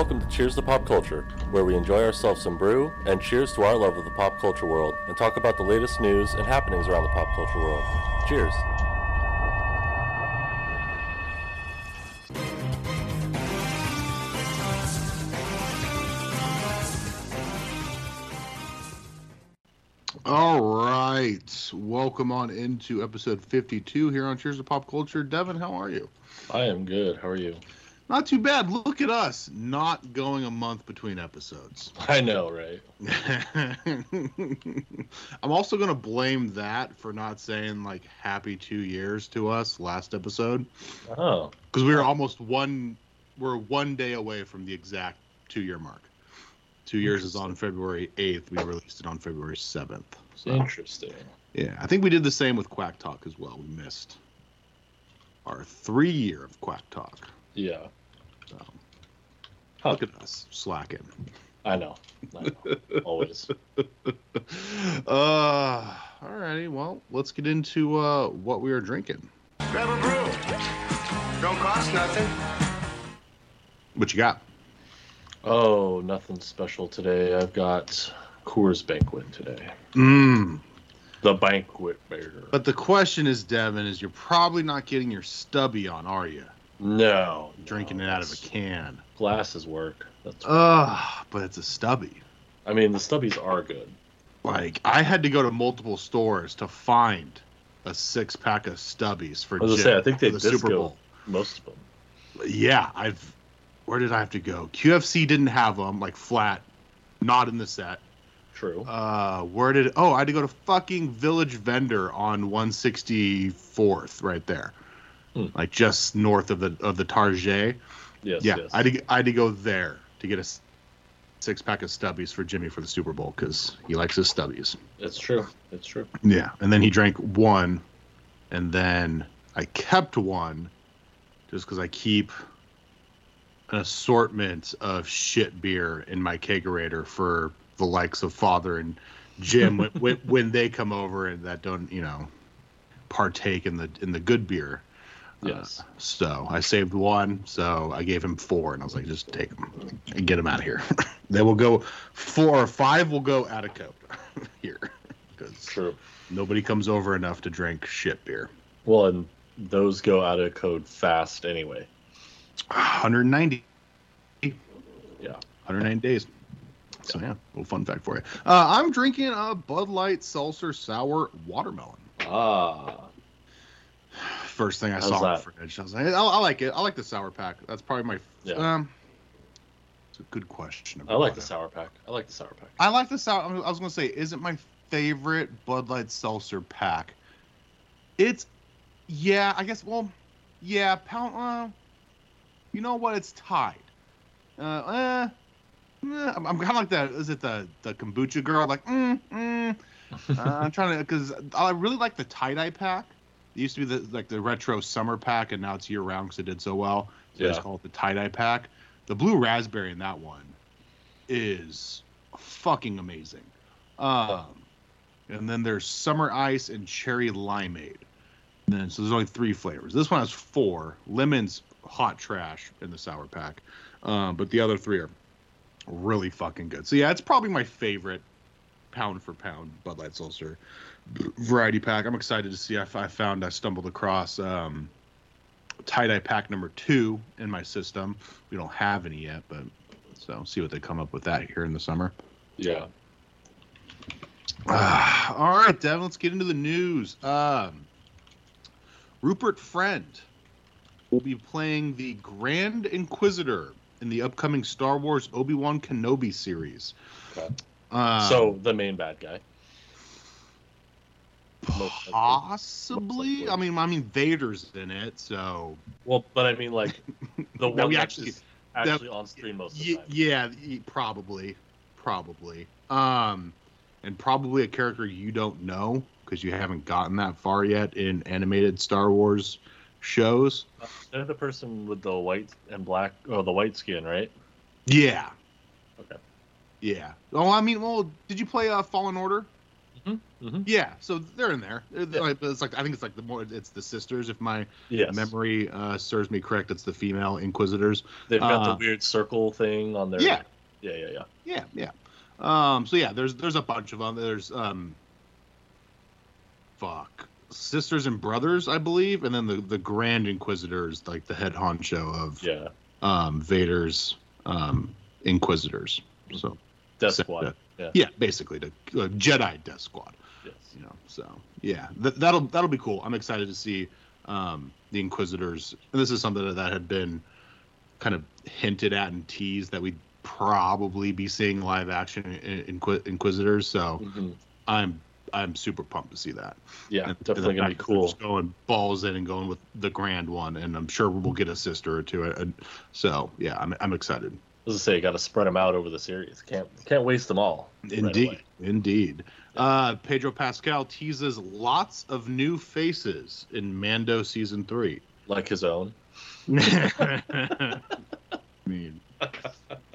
Welcome to Cheers to Pop Culture, where we enjoy ourselves some brew and cheers to our love of the pop culture world and talk about the latest news and happenings around the pop culture world. Cheers. All right. Welcome on into episode 52 here on Cheers to Pop Culture. Devin, how are you? I am good. How are you? Not too bad. Look at us, not going a month between episodes. I know, right? I'm also going to blame that for not saying like happy 2 years to us last episode Oh, cuz we were almost one we're one day away from the exact 2 year mark. 2 years is on February 8th. We released it on February 7th. So interesting. Yeah, I think we did the same with Quack Talk as well. We missed our three year of Quack Talk. Yeah, So Huh. look at us slacking. I know. I know. Always. Uh, alrighty. Well, let's get into uh, what we are drinking. Grab a brew. Don't cost nothing. What you got? Oh, nothing special today. I've got Coors Banquet today. Mmm. The banquet beer. But the question is, Devin, is you're probably not getting your stubby on, are you? No, Drinking no, it out of a can. Glasses work. That's. Ugh, but it's a stubby. I mean, the stubbies are good. Like I had to go to multiple stores to find a six pack of stubbies for, I was gonna say, I think they the Super Bowl. most of them. Yeah, I've. Where did I have to go? QFC didn't have them like flat, not in the set. True. Uh, where did? Oh, I had to go to fucking Village Vendor on 164th, right there, Hmm. like just north of the of the Target. yes. yeah, Yes. I had, to, I had to go there to get a six pack of stubbies for Jimmy for the Super Bowl because he likes his stubbies. That's true. That's true. Yeah, and then he drank one, and then I kept one, just because I keep an assortment of shit beer in my kegerator for the likes of Father and Jim when, when when they come over and that don't you know partake in the in the good beer. Uh, Yes. so I saved one, so I gave him four, and I was like, just take them and get them out of here. they will go four or five will go out of coat here because True. nobody comes over enough to drink shit beer. Well, and those go out of code fast anyway. 190. Yeah. 190 days. So yeah, a little fun fact for you. Uh, I'm drinking a Bud Light Seltzer Sour Watermelon. Ah. First thing I How's saw in the fridge. I was like, I, I like it. I like the sour pack. That's probably my. Yeah. Um, it's a good question. I like the it. sour pack. I like the sour pack. I like the sour. I was gonna say, is it my favorite Bud Light Seltzer pack? It's, yeah, I guess. Well, yeah, pound. Uh, you know what? It's tied. Uh, eh, eh, I'm, I'm kind of like that. Is it the the kombucha girl? Like, mm, mm. Uh, I'm trying to because I really like the tie dye pack. It used to be the like the retro summer pack, and now it's year round because it did so well. So I just Yeah. call it the tie dye pack. The blue raspberry in that one is fucking amazing. Um, and then there's summer ice and cherry limeade. And then so there's only three flavors. This one has four. Lemon's hot trash in the sour pack, um, but the other three are really fucking good. So yeah, it's probably my favorite pound for pound Bud Light Seltzer variety pack. I'm excited to see if I found I stumbled across um, tie dye pack number two in my system. We don't have any yet, but so see what they come up with that here in the summer. Yeah. Ah, all right, Devin, let's get into the news. Um, Rupert Friend will be playing the Grand Inquisitor in the upcoming Star Wars Obi Wan Kenobi series. Okay. Uh, so the main bad guy. Most likely. possibly, I mean, I mean, Vader's in it, so Well, but I mean, like the No, one we that's actually- actually on screen most of the time. yeah, probably, probably. Um, and probably a character you don't know because you haven't gotten that far yet in animated Star Wars shows. Uh, They're the person with the white and black, or the white skin, right? Yeah. Okay. Yeah. Oh, I mean, well, did you play uh, Fallen Order? Mm-hmm. Yeah, so they're in there. Like- It's like I think it's like the more it's the sisters. If my Yes. memory uh, serves me correct, it's the female inquisitors. They've got uh, the weird circle thing on their. Yeah. Yeah, yeah, yeah. Yeah, yeah. Um, so yeah, there's there's a bunch of them. There's um, fuck, sisters and brothers, I believe, and then the the Grand Inquisitors, like the head honcho of Yeah. um Vader's um Inquisitors. So Death Squad. Yeah. yeah, basically the uh, Jedi Death Squad. Yes. you know so yeah th- that'll that'll be cool i'm excited to see um the inquisitors and this is something that, that had been kind of hinted at and teased that we'd probably be seeing live action in, Inqui- inquisitors so Mhm. i'm i'm super pumped to see that Yeah, And- and definitely gonna be fact that they're cool. just going balls in and going with the grand one and i'm sure we'll get a sister or two and so yeah i'm, I'm excited As I say, you got to spread them out over the series. Can't can't waste them all. Indeed, away. indeed. Uh, Pedro Pascal teases lots of new faces in Mando season three. Like his own. I mean,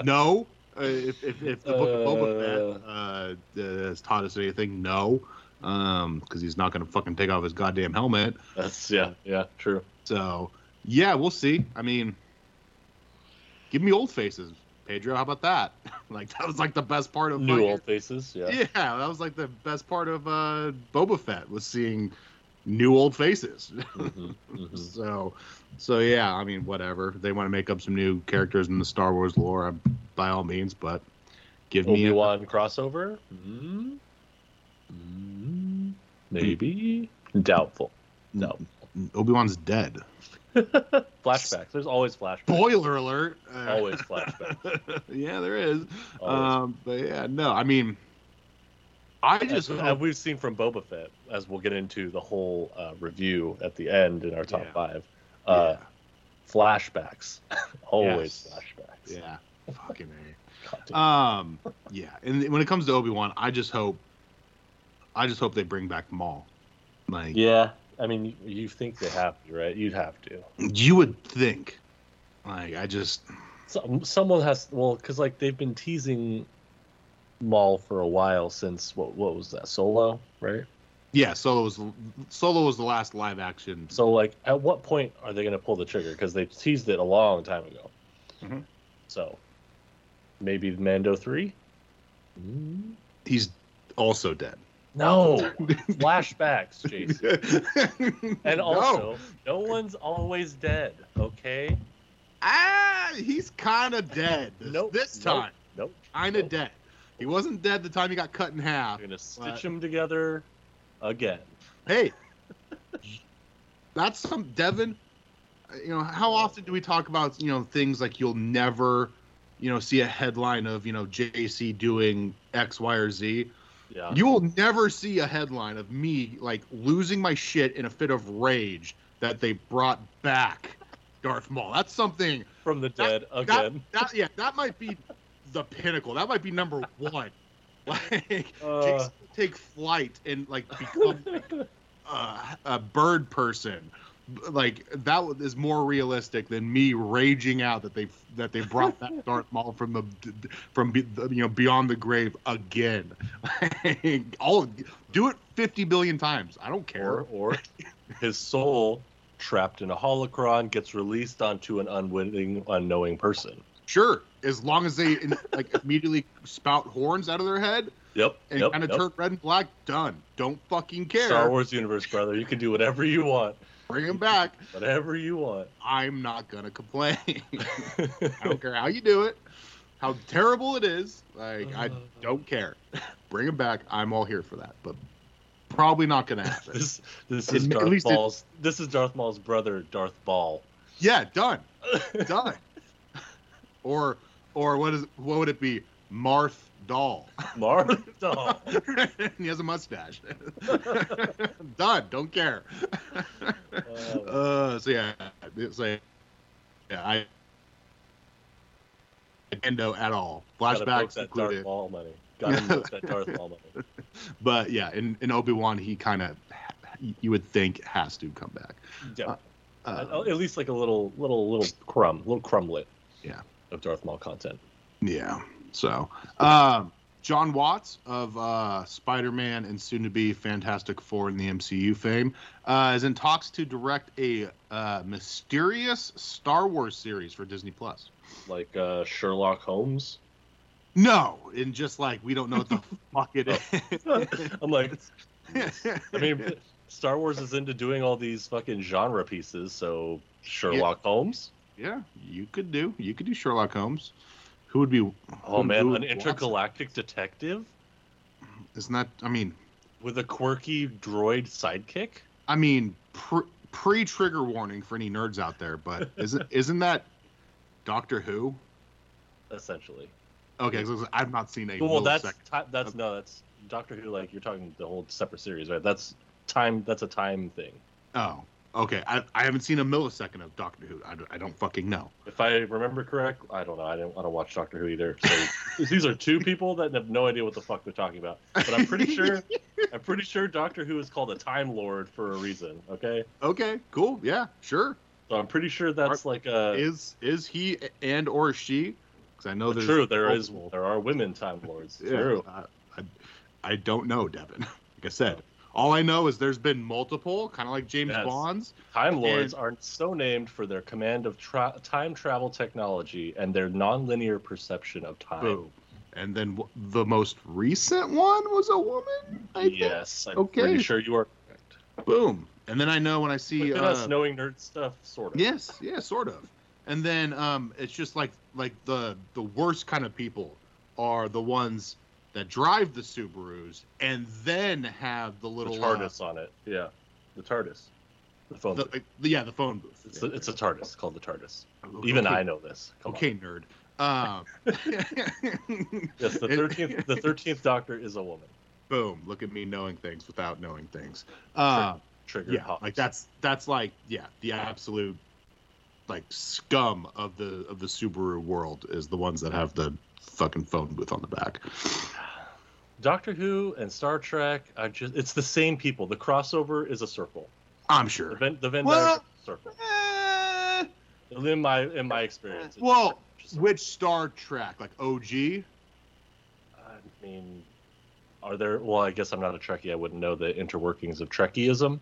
no. Uh, if, if, if the book of Boba Fett uh, has taught us anything, no, because he's not going to fucking take off his goddamn helmet. That's yeah, yeah, true. So yeah, we'll see. I mean, give me old faces, Pedro. How about that? like that was like the best part of New old faces. Yeah. Yeah, that was like the best part of uh, Boba Fett was seeing new old faces. Mhm, mhm. so, so yeah, I mean, whatever. If they want to make up some new characters in the Star Wars lore, uh, by all means. But give me Obi a, Wan crossover. Mm. Mm. Maybe doubtful. No. Obi Wan's dead. Flashbacks. There's always flashbacks. Spoiler alert. Uh, Always flashbacks. yeah, there is. Um, but yeah, no, I mean, I just as, as we've seen from Boba Fett, as we'll get into the whole uh, review at the end in our top Yeah. five. Uh, Flashbacks. always Yes. flashbacks. yeah, yeah, fucking a. Um, yeah, and when it comes to Obi Wan, I just hope, I just hope they bring back Maul. Like yeah. I mean, you, you think they have to, right? You'd have to. you would think. Like I just, So, someone has well, because like they've been teasing Maul for a while since what what was that Solo, right? yeah. Solo was Solo was the last live action. So like, at what point are they going to pull the trigger? Because they teased it a long time ago. Mhm. So maybe Mando three. He's also dead. No flashbacks, Jason. And also, no one's always dead. Okay. ah, he's kind of dead. This, Nope, this time, Nope. kind of nope. dead. He wasn't dead the time he got cut in half. You're gonna stitch But- them together again. Hey, that's some Devin. You know, how often do we talk about you know things like you'll never, you know, see a headline of you know JC doing X, Y, or Z. Yeah. You will never see a headline of me like losing my shit in a fit of rage that they brought back Darth Maul. That's something From the dead that, again. that yeah, that might be the pinnacle. That might be number one. Like Uh. Take flight and like become uh, a bird person. Like that is more realistic than me raging out that they that they brought that Darth Maul from the from be- the, you know beyond the grave again. All do it fifty billion times. I don't care. or or his soul trapped in a holocron gets released onto an unwitting, unknowing person. Sure, as long as they in, like immediately spout horns out of their head Yep. and yep, kind of yep. turn red and black. Done. Don't fucking care. Star Wars universe, brother. You can do whatever you want. Bring him back. Whatever you want. I'm not gonna complain. I don't care how you do it, how terrible it is. Like I uh. don't care. Bring him back. I'm all here for that. But probably not gonna happen. this this is Darth it- Maul's. This is Darth Maul's brother, Darth Ball. yeah, done, done. or or what is what would it be? Marth Doll. Marth Doll. he has a mustache. done. Don't care. Uh, Uh, so yeah, like, yeah, I. Endo at all. Flashbacks included. Darth Maul money. Darth Maul money. But yeah, in, in Obi Wan, he kind of you would think has to come back. Yeah. Uh, at least like a little, little, little crumb, little crumblet. Yeah. Of Darth Maul content. yeah. So, um, John Watts of uh, Spider-Man and soon-to-be Fantastic Four in the MCU fame uh, is in talks to direct a uh, mysterious Star Wars series for Disney Plus. Like uh, Sherlock Holmes. No, and just like we don't know what the fuck it is. I'm like, I mean, Star Wars is into doing all these fucking genre pieces, so Sherlock Holmes. yeah, you could do. You could do Sherlock Holmes. Who would be? Oh man, an intergalactic detective Isn't that? I mean, with a quirky droid sidekick. I mean, pre, pre-trigger warning for any nerds out there, but isn't isn't that Doctor Who? Essentially. Okay, so I've not seen a Well, that's ti- that's no, that's Doctor Who. Like you're talking the whole separate series, right? That's time. That's a time thing. Oh, okay. I, I haven't seen a millisecond of Doctor Who. I, don't- I don't fucking know. If I remember correct, I don't know. I don't. I don't watch Doctor Who either. So these are two people that have no idea what the fuck they're talking about. But I'm pretty sure. I'm pretty sure Doctor Who is called a Time Lord for a reason. Okay. Okay, cool. Yeah, sure. So I'm pretty sure that's like a. is is he and or she? Because I know there's true. There is. multiple. There are women Time Lords. Yeah, True. I, I, I don't know, Devin. Like I said, all I know is there's been multiple, kind of like James Yes. Bond's. Time Lords And- are so named for their command of tra- time travel technology and their nonlinear perception of time. Boom. And then w- the most recent one was a woman. I think? Yes, I'm Okay. pretty sure you are correct. Boom. And then I know when I see. Uh, us knowing nerd stuff, sort of. yes. Yeah. Sort of. And then um, it's just like like the the worst kind of people are the ones that drive the Subarus and then have the The little uh, TARDIS on it. Yeah, the TARDIS. The phone. the, yeah, the phone booth. It's a, it's a TARDIS called the TARDIS. Okay. Even I know this. Come on. Okay, nerd. Um, Yes, the thirteenth. the thirteenth Doctor is a woman. Boom! Look at me knowing things without knowing things. Uh, Trigger. yeah, hops. like that's that's like yeah, the absolute like scum of the of the Subaru world is the ones that have the fucking phone booth on the back. Doctor Who and Star Trek. I just. It's the same people. The crossover is a circle. I'm The sure. Venn, the Venn Well- diagram is a circle. Eh, In my in my experience. Well, just a circle. which Star Trek? Like OG? I mean, are there? Well, I guess I'm not a Trekkie. I wouldn't know the interworkings of Trekkieism.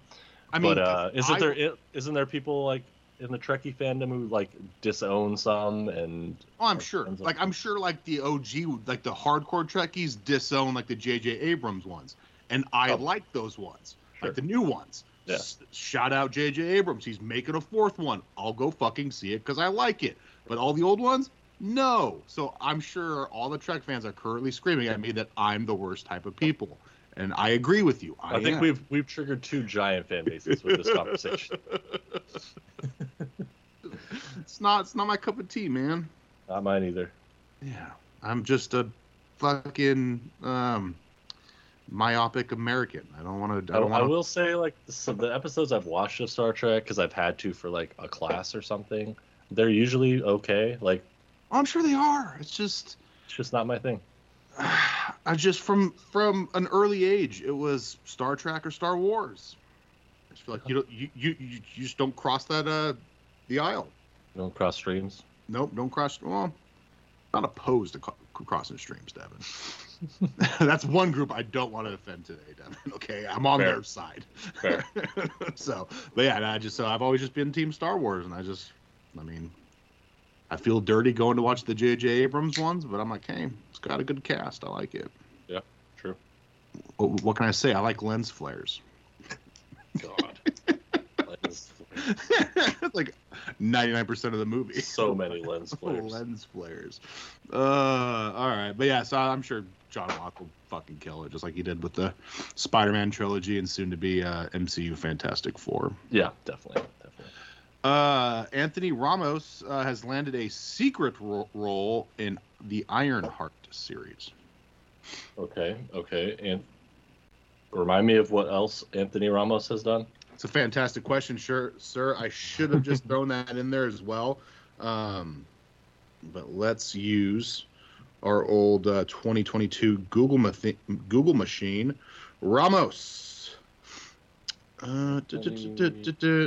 I mean, but uh, isn't I- there isn't there people like in the Trekkie fandom who like disown some and Oh, I'm sure. Like I'm sure, like the OG, like the hardcore Trekkies disown like the J.J. Abrams ones, and I Oh. like those ones, Sure. like the new ones. Yeah. S- shout out J.J. Abrams. He's making a fourth one. I'll go fucking see it because I like it. But all the old ones, no. So I'm sure all the Trek fans are currently screaming at me that I'm the worst type of people, and I agree with you. I, I, think am. we've we've triggered two giant fan bases with this conversation. It's not. It's not my cup of tea, man. Not mine either. Yeah, I'm just a fucking um myopic American. I don't want to. I, I don't I want will say like the, the episodes I've watched of Star Trek because I've had to for like a class or something. They're usually okay. Like I'm sure they are. It's just, it's just not my thing. I just from from an early age, it was Star Trek or Star Wars. I just feel like you don't you you, you just don't cross that uh the aisle. Don't cross streams. Nope, don't cross. Well, not opposed to co- crossing streams, Devin. That's one group I don't want to offend today, Devin. Okay, I'm on Fair. their side. Fair. so, but yeah, I just so I've always just been Team Star Wars, and I just, I mean, I feel dirty going to watch the J.J. Abrams ones, but I'm like, hey, it's got a good cast. I like it. Yeah, true. What, what can I say? I like lens flares. God. lens, like 99% of the movie. so many lens flares. Lens flares. Uh, all right, but yeah, so I'm sure John Locke will fucking kill it, just like he did with the Spider-Man trilogy and soon to be uh, MCU Fantastic Four. Yeah, definitely. Uh, Anthony Ramos uh, has landed a secret ro- role in the Ironheart series. Okay, okay, and remind me of what else Anthony Ramos has done. It's a fantastic question, sure, sir. I should have just thrown that in there as well. Um, but let's use our old uh, 2022 Google mathi- Google machine, Ramos. Uh,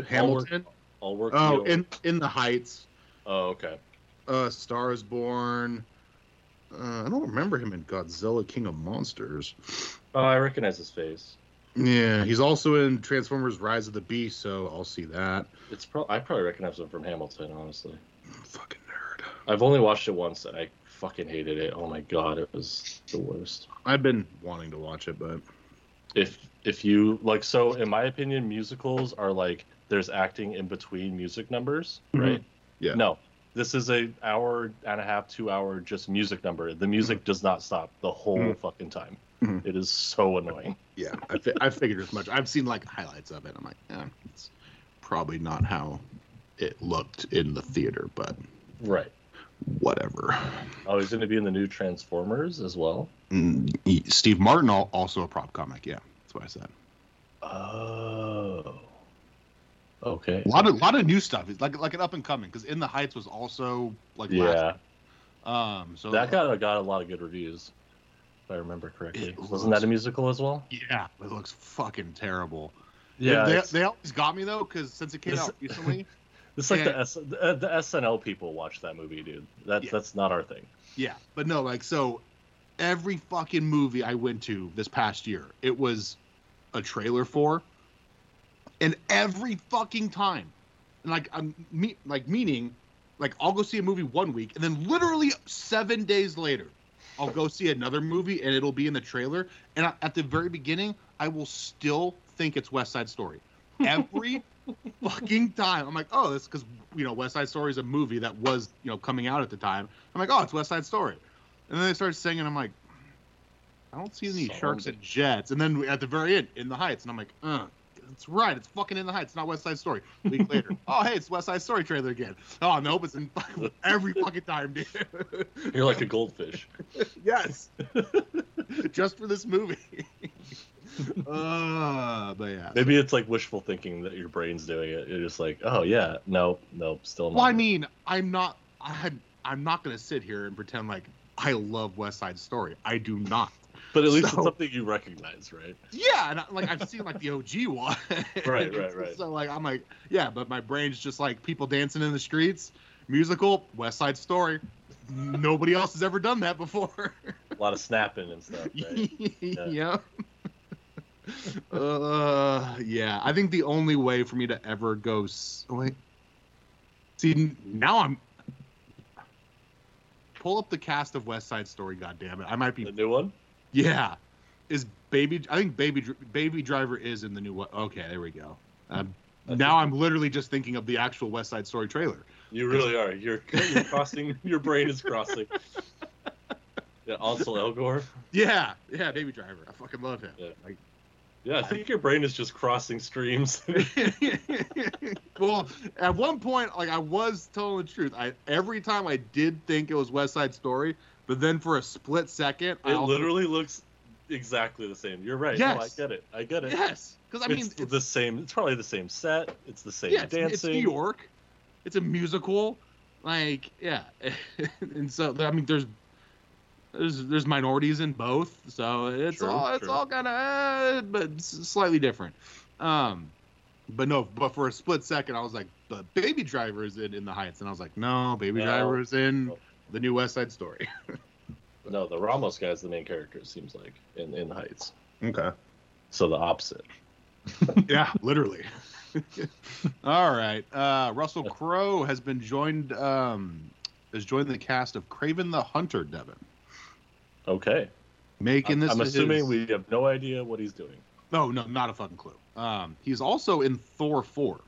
Hamilton. I'll work. Oh, in in the Heights. oh, okay. Uh, Star is Born. Uh, I don't remember him in Godzilla King of Monsters. Oh, I recognize his face. Yeah, he's also in Transformers Rise of the Beast, so I'll see that. It's pro- I probably recognize him from Hamilton, honestly. Fucking nerd. I've only watched it once and I fucking hated it. Oh my god, it was the worst. I've been wanting to watch it, but If if you like so in my opinion musicals are like there's acting in between music numbers, Mhm. right? Yeah. No. This is a hour and a half, 2 hour just music number. The music does not stop the whole Mhm. fucking time. Mhm. It is so annoying. yeah, I, fi- I figured as much. I've seen like highlights of it. I'm like, yeah, it's probably not how it looked in the theater, but Right. whatever. Oh, he's going to be in the new Transformers as well. Mm, he- Steve Martin, also a prop comic. Yeah, that's what I said. Oh. Okay. A lot of lot of new stuff. It's like like an up and coming because In the Heights was also like last. Yeah. Um. So That got got a lot of good reviews. If I remember correctly. Wasn't that a musical as well? Yeah, it looks fucking terrible. Yeah. they, it's- they always got me though because since it came This- out recently, It's like the, S, the the SNL people watch that movie, dude. That's Yeah. that's not our thing. yeah. But no, like so, every fucking movie I went to this past year, it was a trailer for, and every fucking time, and like I'm me like meaning, like I'll go see a movie one week, and then literally seven days later, I'll go see another movie, and it'll be in the trailer, and I, at the very beginning, I will still think it's West Side Story. Every fucking time. I'm like, oh, that's because you know West Side Story is a movie that was you know coming out at the time. I'm like, oh, it's West Side Story, and then they start singing. I'm like, I don't see any Son sharks and jets. And then at the very end, in the Heights, and I'm like, uh, that's right, it's fucking in the Heights, It's not West Side Story. A week later, oh hey, it's West Side Story trailer again. Oh nope, it's in fucking every fucking time, dude. You're like a goldfish. yes, just for this movie. uh, but yeah. Maybe it's like wishful thinking that your brain's doing it. You're just like, oh yeah, nope, nope, still not. Well, I mean, I'm not. I had. I'm not gonna sit here and pretend like I love West Side Story. I do not. But at least so- it's something you recognize, right? Yeah, and I, like I've seen like the OG one. Right, right, right. So like I'm like, yeah, but my brain's just like people dancing in the streets, musical, West Side Story. Nobody else has ever done that before. A lot of snapping and stuff, right? yeah. uh, yeah. I think the only way for me to ever go. s- Wait. See, now I'm. Pull up the cast of West Side Story. God damn it! I might be the new one. Yeah. Is baby? I think baby baby driver is in the new one. Okay, there we go. Um, now I'm literally just thinking of the actual West Side Story trailer. You really are. You're, you're crossing. Your brain is crossing. Yeah, Ansel Elgort. Yeah, yeah, baby driver. I fucking love him. Yeah. Like, Yeah, I think your brain is just crossing streams. well, at one point, like I was telling the truth. I every time I did think it was West Side Story, but then for a split second, I It also- literally looks exactly the same. You're right. No, I get it. I get it. yes, because I mean, it's, the same. It's probably the same set. It's the same yeah, it's, dancing. it's New York. It's a musical, like yeah, and so I mean, there's there's there's minorities in both, so it's Sure, all it's sure. all kind of, uh, but slightly different. Um, but no, but for a split second, I was like, but Baby Driver is in in the Heights, and I was like, no, Baby No. Driver is in. The new West Side Story. No, the Ramos guy is the main character. It seems like in in Heights. Okay. So the opposite. yeah, literally. All right. Uh, Russell Crowe has been joined um, has joined the cast of Kraven the Hunter, Devin. Okay. Making this I'm his- assuming we have no idea what he's doing. No, no, not a fucking clue. Um, he's also in Thor 4.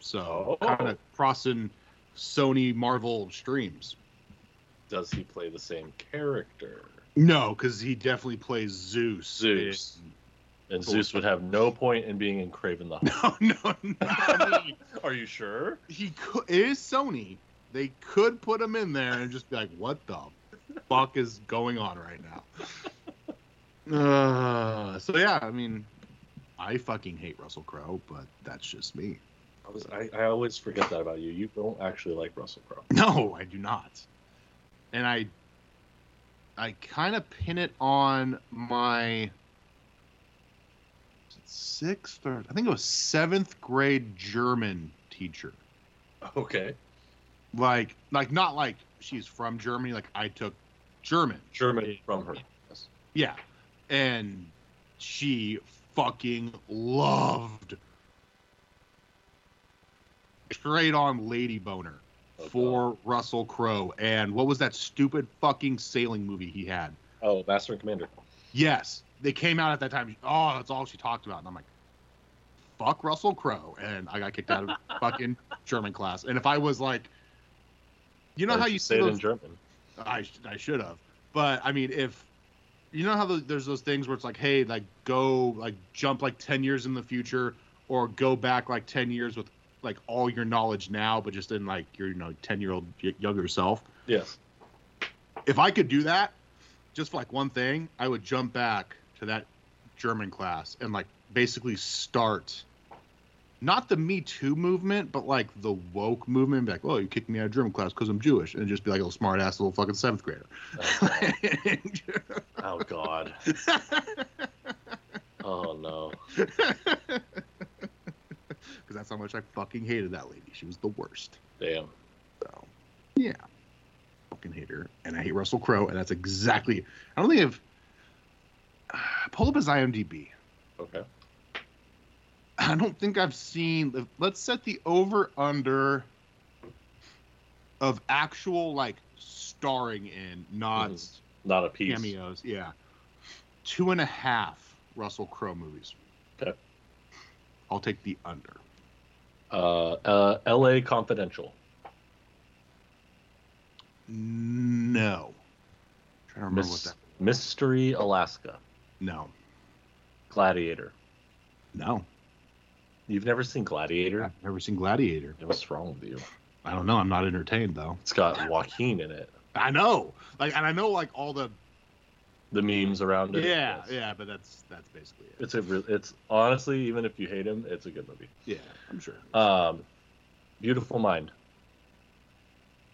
So Oh. kind of crossing Sony Marvel streams. Does he play the same character? No, because he definitely plays Zeus. Zeus. in- And Zeus would have no point in being in Kraven the Hunter. No, no, no. I mean, Are you sure? he could, it is Sony. They could put him in there and just be like, "What the fuck is going on right now?" Uh, so yeah, I mean, I fucking hate Russell Crowe, but that's just me. I, was, I, I always forget that about you. You don't actually like Russell Crowe. No, I do not. And I, I kind of pin it on my sixth or I think it was seventh grade German teacher. Okay. like like not like she's from Germany. Like I took German. German from her. Yes. Yeah. And she fucking loved straight on lady boner Oh, for Russell Crowe. And what was that stupid fucking sailing movie he had? Oh, Master and Commander. Yes, they came out at that time. Oh, that's all she talked about. And I'm like, fuck Russell Crowe. And I got kicked out of fucking German class. And if I was like, you know Why how you say see it those, in German? I, I should have. But I mean, if you know how those, there's those things where it's like, hey, like go, like jump like 10 years in the future or go back like 10 years with like all your knowledge now, but just in like your, you know, 10 year old younger self. Yes. If I could do that just for like one thing, I would jump back to that German class and like basically start not the Me Too movement, but like the woke movement. Be like, oh, you kicked me out of German class because I'm Jewish, and just be like a little smart ass little fucking seventh grader. Oh God. Oh no. Because that's how much I fucking hated that lady. She was the worst. Damn. So, yeah. Fucking hate her. And I hate Russell Crowe, and that's exactly. I don't think I've. Pull up his IMDb. Okay. I don't think I've seen. Let's set the over under of actual, like, starring in, not Mhm. Not a piece. cameos. Yeah. Two and a half Russell Crowe movies. Okay. I'll take the under. Uh, uh, L.A. Confidential. No. trying to remember what Miss, that. Mystery Alaska. No. Gladiator. No. You've never seen Gladiator? I've never seen Gladiator. What's wrong with you? I don't know. I'm not entertained though. It's got Joaquin in it. I know. Like, and I know like all the. The memes around it. Yeah, yeah, but that's that's basically it. It's a. Re- it's honestly, even if you hate him, it's a good movie. Yeah, I'm sure. Um, Beautiful Mind.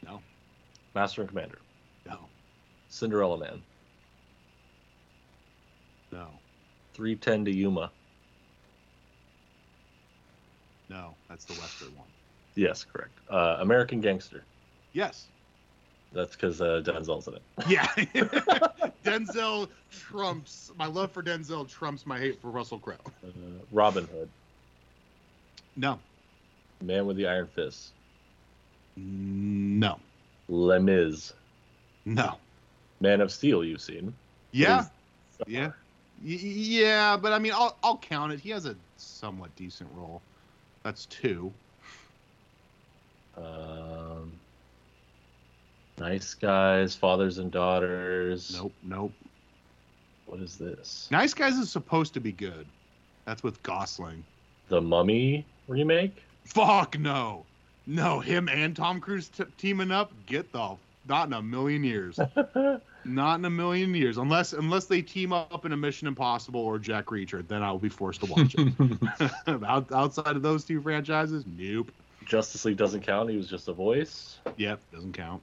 No. Master and Commander. No. Cinderella Man. No. 310 to Yuma. No. That's the Western one. Yes, correct. Uh, American Gangster. Yes. That's because uh, Denzel's in it. Yeah. Denzel trumps my love for Denzel trumps my hate for Russell Crowe. Uh, Robin Hood. No. Man with the Iron Fist. No. Les Mis. No. Man of Steel. You've seen. Yeah. Yeah. Y- yeah, but I mean, I'll I'll count it. He has a somewhat decent role. That's two. Um, nice guys, fathers and daughters. Nope. Nope. What is this? Nice Guys is supposed to be good. That's with Gosling. The Mummy remake. Fuck no. No, him and Tom Cruise t- teaming up. Get the not in a million years. not in a million years. Unless unless they team up in a Mission Impossible or Jack Reacher, then I'll be forced to watch it. Out, outside of those two franchises, nope. Justice League doesn't count. He was just a voice. Yep, doesn't count.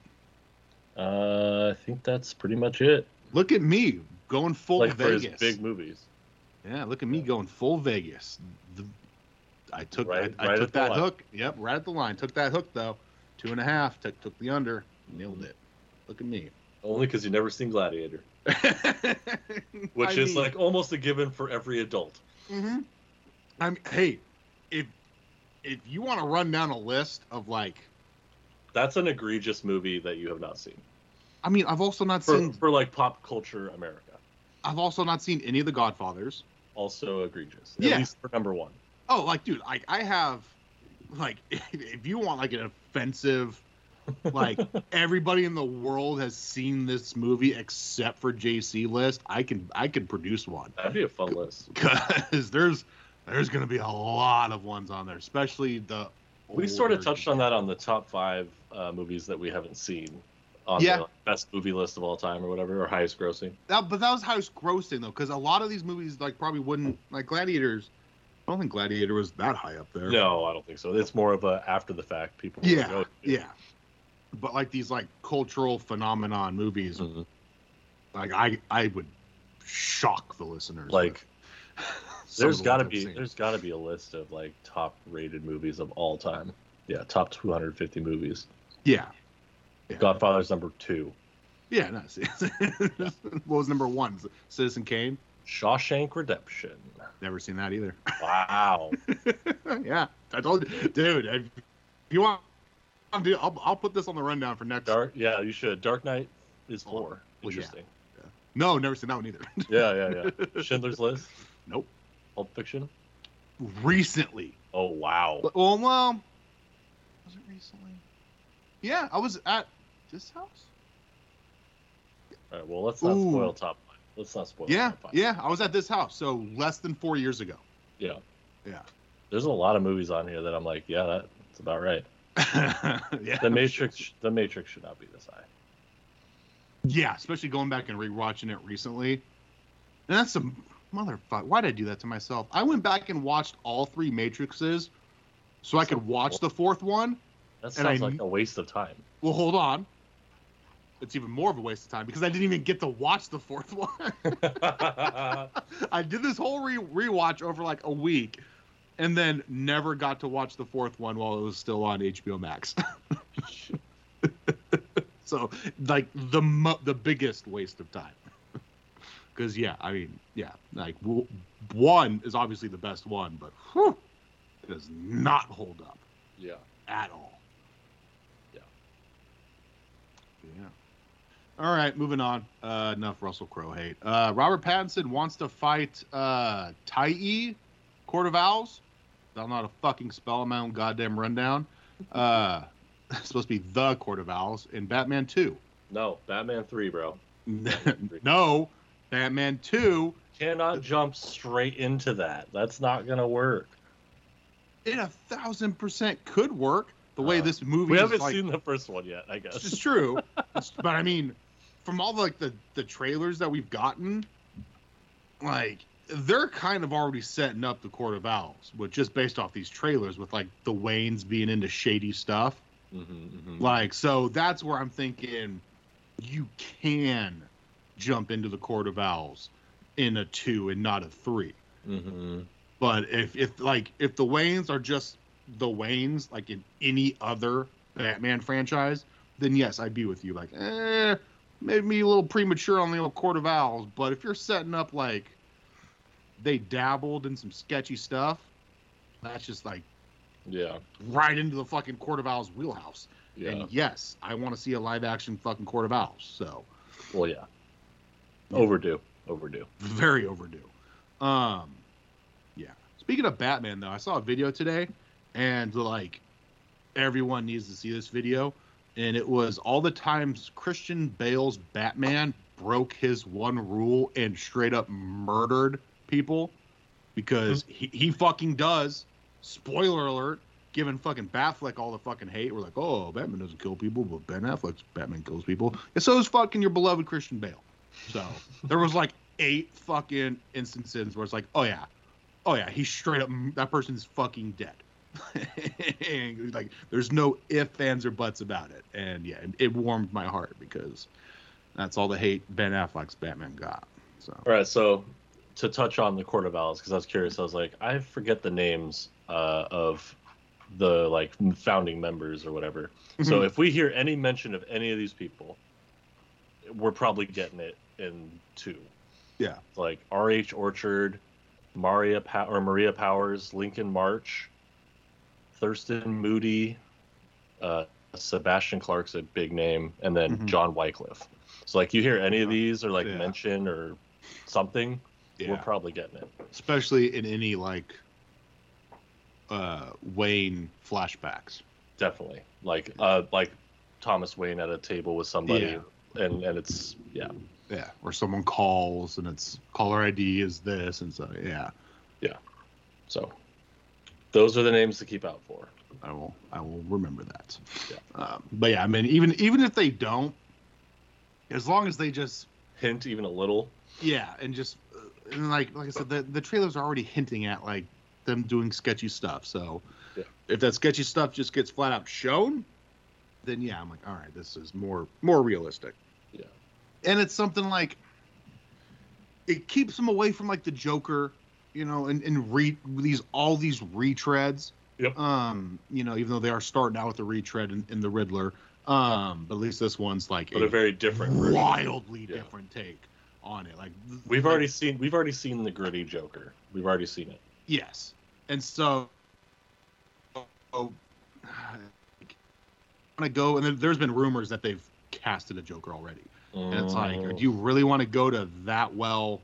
Uh, I think that's pretty much it. Look at me going full like for his Vegas. big movies. Yeah, look at me going full Vegas. The, I took Right- I, I right took that hook. Yep, right at the line. Took that hook though. Two and a half. Took took the under. Nailed it. Look at me. Only because you've never seen Gladiator, which I is mean, like almost a given for every adult. mhm. I'm hey, if if you want to run down a list of like, That's an egregious movie that you have not seen I mean, I've also not for, seen. for like pop culture America. I've also not seen any of the Godfathers. Also egregious. At Yeah. least for number one. Oh, like, dude, like I have, like, if you want like an offensive, like everybody in the world has seen this movie except for JC list, I can I can produce one That'd be a fun list. because there's there's gonna be a lot of ones on there, especially the. We sort of touched on that on the top five uh, movies that we haven't seen on Yeah. the best movie list of all time or whatever, or highest grossing. That, but that was highest grossing though, because a lot of these movies like probably wouldn't like Gladiators. I don't think Gladiator was that high up there. No, I don't think so. It's more of a after the fact people. Yeah, to. yeah. But like these like cultural phenomenon movies, Mhm. like I I would shock the listeners. Like there's got to be there's got to be a list of like top rated movies of all time. Yeah, top 250 movies. yeah. Yeah. Godfather's number two. Yeah, no. see- what was number one? Citizen Kane. Shawshank Redemption. Never seen that either. Wow. yeah, I told you, dude. If you want, dude, I'll, I'll put this on the rundown for next. Dark. Yeah, you should. Dark Knight is four. Well, yeah. Interesting. No, never seen that one either. Yeah, yeah, yeah. Schindler's List. Nope. Pulp Fiction. Recently. Oh wow. But- Well, well, was it recently? Yeah, I was at this house. All right. Well, let's not Ooh. spoil top five. Let's not spoil. Yeah, yeah, I was at this house. So less than four years ago. Yeah. Yeah. There's a lot of movies on here that I'm like, yeah, that's about right. yeah. The Matrix. The Matrix should not be this high. Yeah, especially going back and rewatching it recently. And that's some motherfucker. Why did I do that to myself? I went back and watched all three Matrixes so I could watch the fourth one. That And I sounds like a waste of time. Well, hold on. It's even more of a waste of time because I didn't even get to watch the fourth one. I did this whole re- rewatch over like a week and then never got to watch the fourth one while it was still on HBO Max. so, like the mo- the biggest waste of time. Because yeah, I mean, yeah, like w- one is obviously the best one, but whew, it does not hold up yeah. at all. Yeah. Yeah. All right, moving on. Uh, enough Russell Crowe hate. Uh, Robert Pattinson wants to fight uh, Tai Court of Owls. I'm not a fucking spell. I'm my own goddamn rundown. Uh, it's supposed to be the Court of Owls in Batman 2. No, Batman three, bro. no, Batman 2 Cannot jump straight into that. That's not gonna work. it a thousand percent could work. The way Uh, this movie is. We haven't like, seen the first one yet, I guess. It's true. It's- but I mean, from all the, like the the trailers that we've gotten, like they're kind of already setting up the Court of Owls, with just based off these trailers, with like the Waynes being into shady stuff. Mhm, mhm. Like, so that's where I'm thinking you can jump into the Court of Owls in a two and not a three. Mhm. But if if like if the Waynes are just the Waynes, like in any other Batman franchise, then yes, I'd be with you. Like, eh, maybe a little premature on the old Court of Owls. But if you're setting up like they dabbled in some sketchy stuff, that's just like Yeah. right into the fucking Court of Owls wheelhouse. Yeah. And yes, I want to see a live action fucking Court of Owls. So Well, yeah. Overdue. Overdue. very overdue. Um, yeah. Speaking of Batman, though, I saw a video today, and like everyone needs to see this video, and it was all the times Christian Bale's Batman broke his one rule and straight up murdered people because he, he fucking does. Spoiler alert. Giving fucking Batfleck all the fucking hate. We're like, oh, Batman doesn't kill people, but Ben Affleck's Batman kills people. And so is fucking your beloved Christian Bale. So there was like eight fucking instances where it's like, oh yeah, oh yeah, he's straight up that person's fucking dead. And, like there's no if, ands, or buts about it. And yeah, it, warmed my heart because that's all the hate Ben Affleck's Batman got. So All right. So to touch on the Court of Owls, because I was curious, I was like, I forget the names uh, of the like founding members or whatever. So Mhm. if we hear any mention of any of these people, we're probably getting it in two. Yeah. Like R.H. Orchard, Maria pa- or Maria Powers, Lincoln March, Thurston Moody, uh, Sebastian Clark's a big name, and then Mhm. John Wycliffe. So like you hear any of Uh-huh. these or like Yeah. mention or something, we're probably getting it. especially in any like uh Wayne flashbacks. Definitely. Like uh like Thomas Wayne at a table with somebody Yeah. and and it's yeah. Yeah, or someone calls and it's caller ID is this and so yeah. Yeah. So those are the names to keep out for. I will I will remember that. Yeah. Um, but yeah, I mean, even even if they don't, as long as they just Hint even a little. yeah, and just uh, and like like I said, the the trailers are already hinting at like them doing sketchy stuff. So Yeah. if that sketchy stuff just gets flat out shown, then yeah, I'm like, all right, this is more more realistic. Yeah. And it's something like it keeps them away from like the Joker, you know, and and re these all these retreads. Yep. Um, you know, even though they are starting out with the retread in, in the Riddler, Um, but at least this one's like but a very different. version. wildly Yeah. different take on it. Like We've like, already seen. We've already seen the gritty Joker. We've already seen it. yes, and so oh, want to go and then there's been rumors that they've casted a Joker already, and it's like, Mm. do you really want to go to that well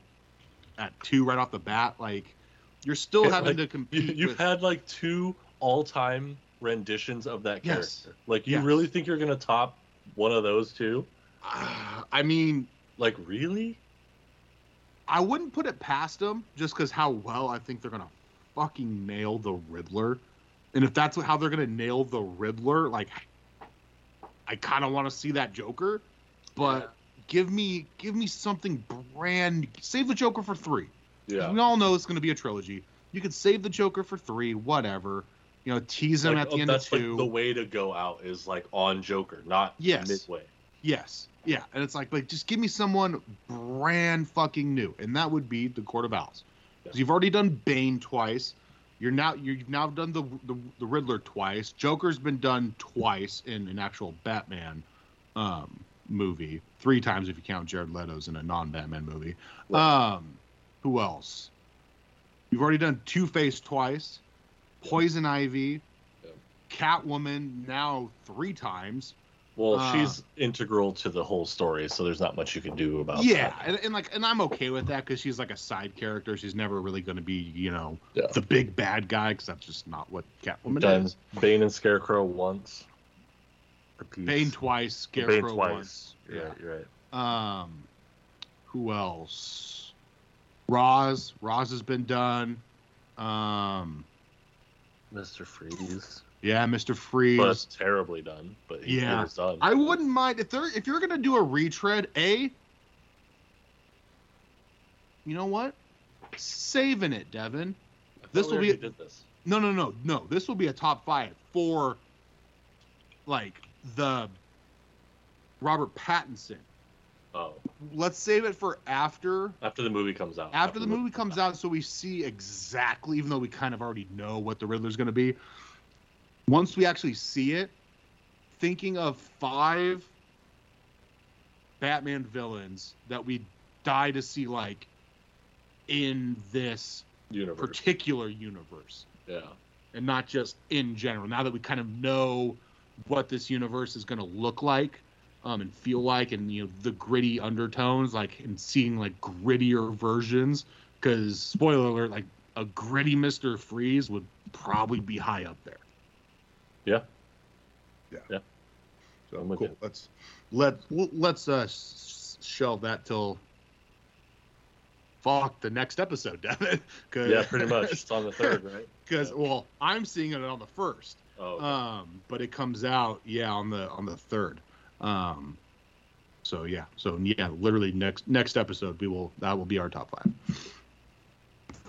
at two right off the bat? Like, you're still Yeah, having like, to You, compete. you've with, had like two all-time renditions of that character. Yes. Like, you Yes. really think you're gonna top one of those two? I mean, Like, really? I wouldn't put it past them just because how well I think they're gonna fucking nail the Riddler, and if that's how they're gonna nail the Riddler, like I kind of want to see that Joker, but give me give me something brand. Save the Joker for three. Yeah. We all know it's gonna be a trilogy. You could save the Joker for three, whatever. You know, tease him Like, at the oh, end of that's two. like the way to go out is like on Joker, not Yes. midway. Yes. Yeah. And it's like, like, just give me someone brand fucking new. And that would be the Court of Owls. Because Yeah. you've already done Bane twice. You're now you've now done the, the the Riddler twice. Joker's been done twice in an actual Batman um movie. Three times if you count Jared Leto's in a non-Batman movie. Right. Um who else? You've already done Two Face twice, Poison Ivy, Yeah. Catwoman now three times. Well, Uh, she's integral to the whole story, so there's not much you can do about yeah that. and, and like and i'm okay with that because she's like a side character she's never really going to be you know Yeah. the big bad guy because that's just not what catwoman Done is Bane and Scarecrow once. Apiece. bane twice Bane scarecrow twice. once Yeah, you're right. um who else Ra's Ra's has been done um Mr. Freeze. yeah mr freeze But terribly done. But he, Yeah. was done. i wouldn't mind if they're if you're going to do a retread a you know what saving it devin this we will be- did this. No, no, no, no. This will be a top five for like the Robert Pattinson. Oh, Let's save it for after after the movie comes out. after the movie comes out, so we see exactly. Even though we kind of already know what the Riddler's going to be, once we actually see it, thinking of five Batman villains that we die to see like in this universe. particular universe. yeah. and not just in general. Now that we kind of know what this universe is going to look like um, and feel like, and you know the gritty undertones, like and seeing like grittier versions. Because spoiler alert, like a gritty Mister Freeze would probably be high up there. Yeah. Yeah. Yeah. So I'm cool. you. Let's let well, let's uh s- shelve that till. Fuck the next episode, Devin. 'Cause- Yeah, pretty much. It's on the third, right? Because Yeah. well, I'm seeing it on the first. Oh, Um, but it comes out yeah on the on the third. Um, so yeah, so yeah, literally next next episode we will that will be our top five.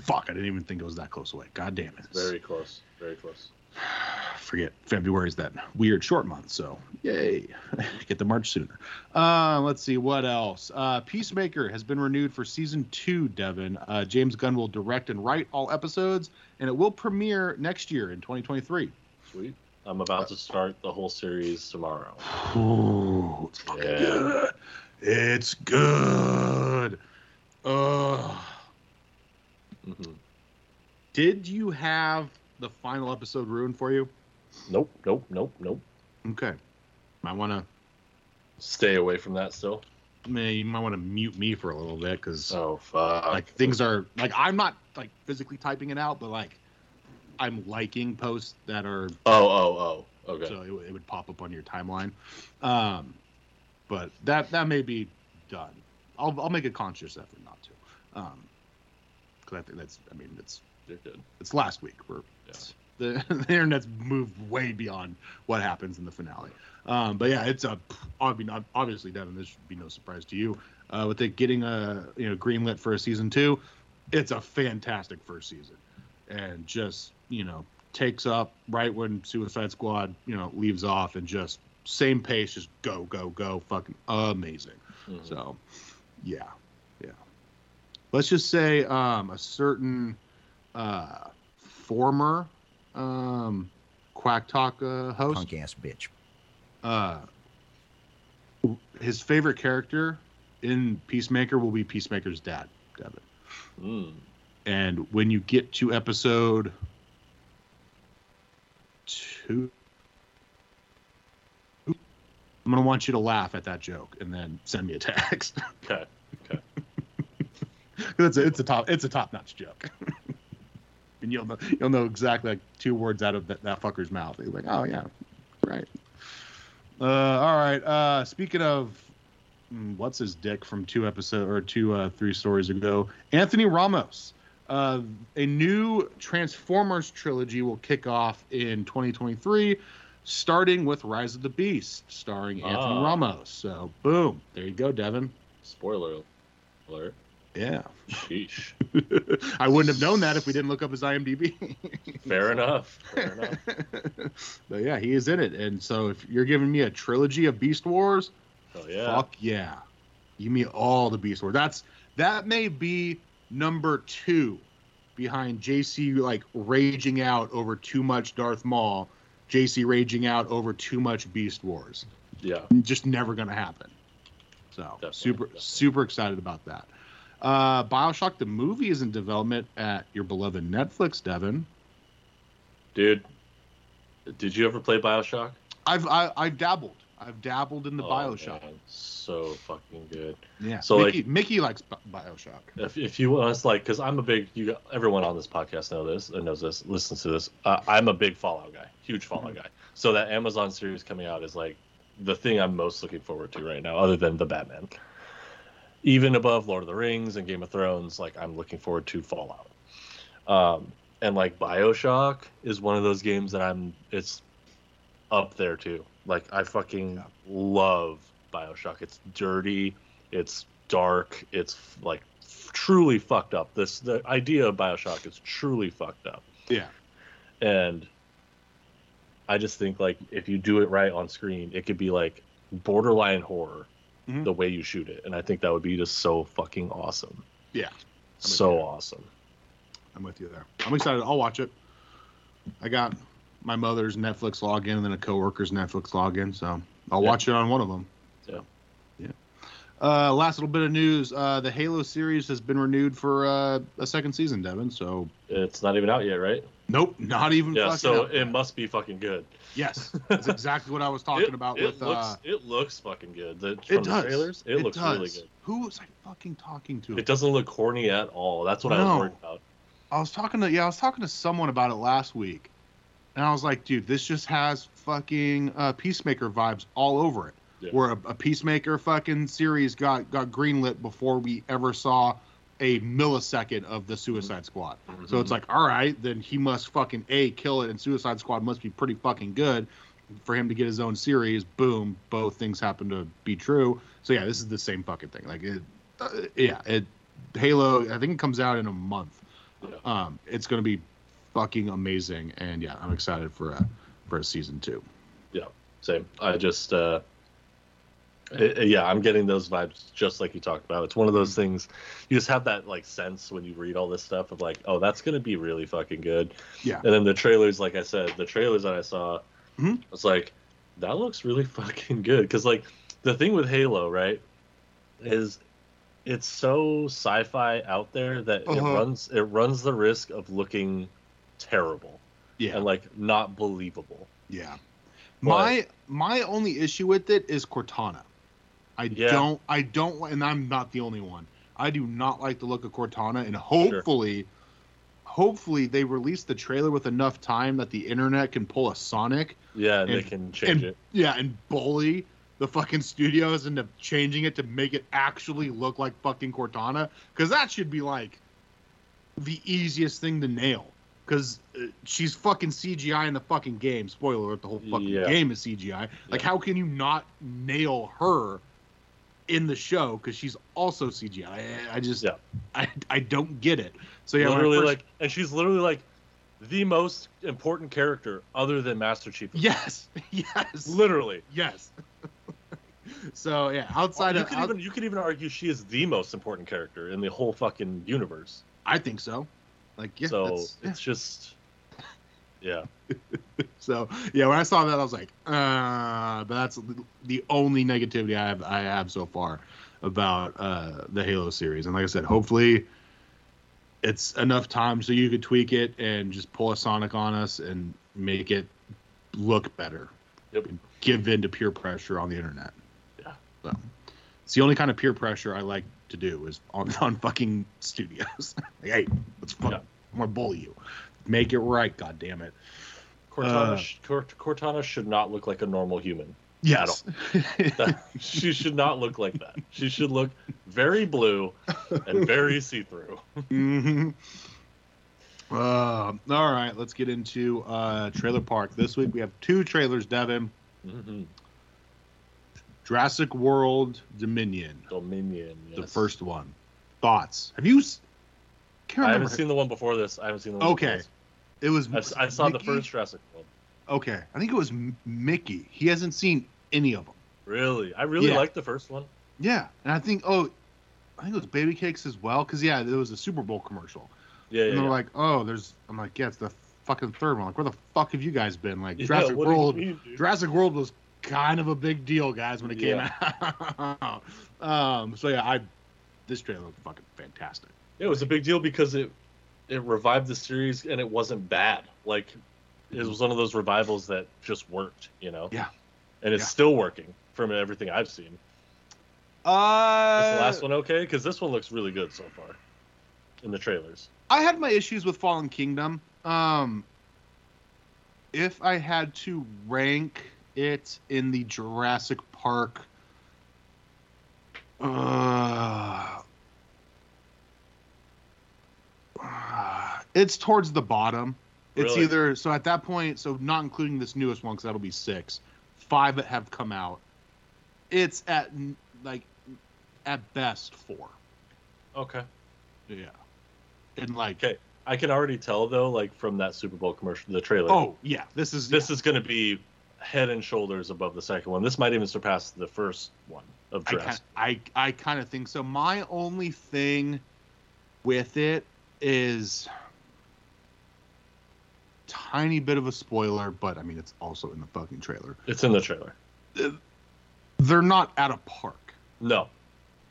Fuck, I didn't even think it was that close away. God damn it. very close. Very close. Forget February is that weird short month, so yay, get the March sooner. Uh, let's see what else. Uh, Peacemaker has been renewed for season two. Devin uh, James Gunn will direct and write all episodes, and it will premiere next year in 2023. Sweet. I'm about to start the whole series tomorrow. Ooh, it's fucking Yeah. good. It's good. Ugh. hmm Did you have the final episode ruined for you? Nope, nope, nope, nope. Okay. Might want to. Stay away from that still. You might want to mute me for a little bit because Oh fuck. like things are like I'm not like physically typing it out, but like I'm liking posts that are Oh, oh, oh. Okay. so it, would- it would pop up on your timeline. Um, but that that may be done. I'll I'll make a conscious effort not to. Um, because I think that's I mean it's You're good. it's last week. We're it's, the, the internet's moved way beyond what happens in the finale. Um, but yeah, it's a I mean ob- obviously Devin, this should be no surprise to you. Uh, with it getting a you know greenlit for a season two, it's a fantastic first season, and just you know takes up right when Suicide Squad you know leaves off and just same pace, just go go go, fucking amazing. Mhm. So, yeah, yeah. Let's just say um, a certain uh, former um, Quack Talk uh, host punk ass bitch. uh, his favorite character in Peacemaker will be Peacemaker's dad, Devin. Mm. And when you get to episode two, I'm gonna want you to laugh at that joke and then send me a text. Okay. 'Cause it's a, it's a top it's a top notch joke. and you'll know you'll know exactly like two words out of that, that fucker's mouth. You're like, oh yeah, right. Uh, all right. Uh, speaking of mm, what's his dick from two episode or two uh, three stories ago, Anthony Ramos. Uh, a new Transformers trilogy will kick off in 2023, starting with Rise of the Beast, starring Anthony Ah. Ramos. So, boom, there you go, Devin. Spoiler alert. Yeah. Sheesh. I wouldn't have known that if we didn't look up his IMDb. Fair enough. Fair enough. but yeah, he is in it. And so if you're giving me a trilogy of Beast Wars, Oh yeah. fuck yeah. Give me all the Beast Wars. That's that may be number two behind JC like raging out over too much Darth Maul, JC raging out over too much Beast Wars. Yeah. Just never gonna happen. So Definitely, super definitely. super excited about that. Uh Bioshock the movie is in development at your beloved Netflix, Devin. Dude, did you ever play Bioshock? I've I, I've dabbled. I've dabbled in the Oh, Bioshock. man, so fucking good. Yeah. So, Mickey, Mickey likes Bioshock. If, if you want us like, because I'm a big, you everyone on this podcast know this and knows this, listens to this. Uh, I'm a big Fallout guy, huge Fallout guy. So that Amazon series coming out is like the thing I'm most looking forward to right now, other than the Batman. Even above Lord of the Rings and Game of Thrones, like I'm looking forward to Fallout. Um, and like Bioshock is one of those games that I'm, it's up there too. Like I fucking Yeah. love Bioshock. It's dirty, it's dark, it's like truly fucked up. This the idea of Bioshock is truly fucked up. Yeah. And I just think like if you do it right on screen, it could be like borderline horror Mhm. the way you shoot it. And I think that would be just so fucking awesome. Yeah. So awesome. I'm with you there. I'm excited. I'll watch it. I got my mother's Netflix login and then a coworker's Netflix login, so I'll Yeah. watch it on one of them. Yeah. Yeah. Uh, last little bit of news: uh, the Halo series has been renewed for uh, a second season, Devin. So It's not even out yet, right? nope, not even. Yeah, so out it must be fucking good. Yes, that's exactly what I was talking it, about it with. looks uh, it looks fucking good. The, from it the does. trailers, it, looks does. really good. Who was I fucking talking to? It doesn't look corny at all. That's what I was worried about. I was talking to yeah, I was talking to someone about it last week, and I was like, dude, this just has fucking uh, Peacemaker vibes all over it. Yeah. Where a, a Peacemaker fucking series got got greenlit before we ever saw a millisecond of the Suicide Squad. So it's like, all right, then he must fucking a kill it, and Suicide Squad must be pretty fucking good for him to get his own series. Boom, both things happen to be true. So yeah, this is the same fucking thing. Like it, uh, yeah, it Halo. I think it comes out in a month. Yeah. Um, it's gonna be fucking amazing, and yeah, I'm excited for a for a season two. Yeah, Same. I just, uh, it- yeah, I'm getting those vibes just like you talked about. It's one of those things you just have that like sense when you read all this stuff of like, oh, that's gonna be really fucking good. Yeah. And then the trailers, like I said, the trailers that I saw, Mhm. I was like, that looks really fucking good. Because like the thing with Halo, right, is it's so sci-fi out there that it Uh-huh. runs it runs the risk of looking terrible Yeah, and like not believable. yeah. But- My my only issue with it is Cortana. I Yeah. don't I don't and I'm not the only one. I do not like the look of Cortana, and hopefully, hopefully they release the trailer with enough time that the internet can pull a Sonic Yeah, and, they can change and it. yeah, and bully the fucking studios into changing it to make it actually look like fucking Cortana, because that should be like the easiest thing to nail. Because uh, she's fucking CGI in the fucking game. Spoiler alert: the whole fucking Yeah. game is CGI. Like, Yeah. how can you not nail her in the show? Because she's also CGI. I, I just, Yeah. I, I don't get it. So yeah, literally first- like, and she's literally like the most important character other than Master Chief. yes, yes, literally. yes. so yeah, outside you of, could out- even you could even argue she is the most important character in the whole fucking universe. I think so. Like, yeah, so yeah. it's just Yeah. So yeah, when I saw that, I was like, uh, but that's the only negativity I have I have so far about uh, the Halo series. And like I said, hopefully it's enough time so you could tweak it and just pull a Sonic on us and make it look better. Yep. Give in to peer pressure on the internet. Yeah. So it's the only kind of peer pressure I like to do is on on fucking studios. like, hey, let's fuck, Yeah. I'm gonna bully you. Make it right, god damn it. Cortana, Uh. sh- Cortana should not look like a normal human. Yes. That- she should not look like that. She should look very blue and very see-through. hmm Uh, all right, let's get into uh, Trailer Park. This week we have two trailers, Devin. Mhm. Jurassic World Dominion, Dominion. the first one. Thoughts? Have you? I haven't seen the one before this. I haven't seen the one. Okay. It was. I saw the first Jurassic World. Okay, I think it was Mickey. He hasn't seen any of them. Really, I really Yeah. liked the first one. Yeah, and I think oh, I think it was Baby Cakes as well. Because yeah, there was a Super Bowl commercial, Yeah, yeah. and they're yeah. like, oh, there's. I'm like, yeah, it's the fucking third one. Like, where the fuck have you guys been? Like, Yeah, Jurassic what do you World. mean. Jurassic World was kind of a big deal, guys, when it came out. um, so yeah, I this trailer was fucking fantastic. It was a big deal because it it revived the series and it wasn't bad. Like it was one of those revivals that just worked, you know. Yeah. And it's Yeah. still working from everything I've seen. Uh, Is the last one okay? Because this one looks really good so far in the trailers. I had my issues with Fallen Kingdom. Um, if I had to rank it in the Jurassic Park, uh, it's towards the bottom. It's Really? either so at that point, so not including this newest one because that'll be six, five that have come out. It's at like at best four. Okay. Yeah, and like Okay. I can already tell though, like from that Super Bowl commercial, the trailer. oh yeah, this is this is going to be head and shoulders above the second one. This might even surpass the first one of I Jurassic. kind, I, I kind of think so. My only thing with it is tiny bit of a spoiler, but I mean it's also in the fucking trailer. It's in the trailer. They're not at a park. No,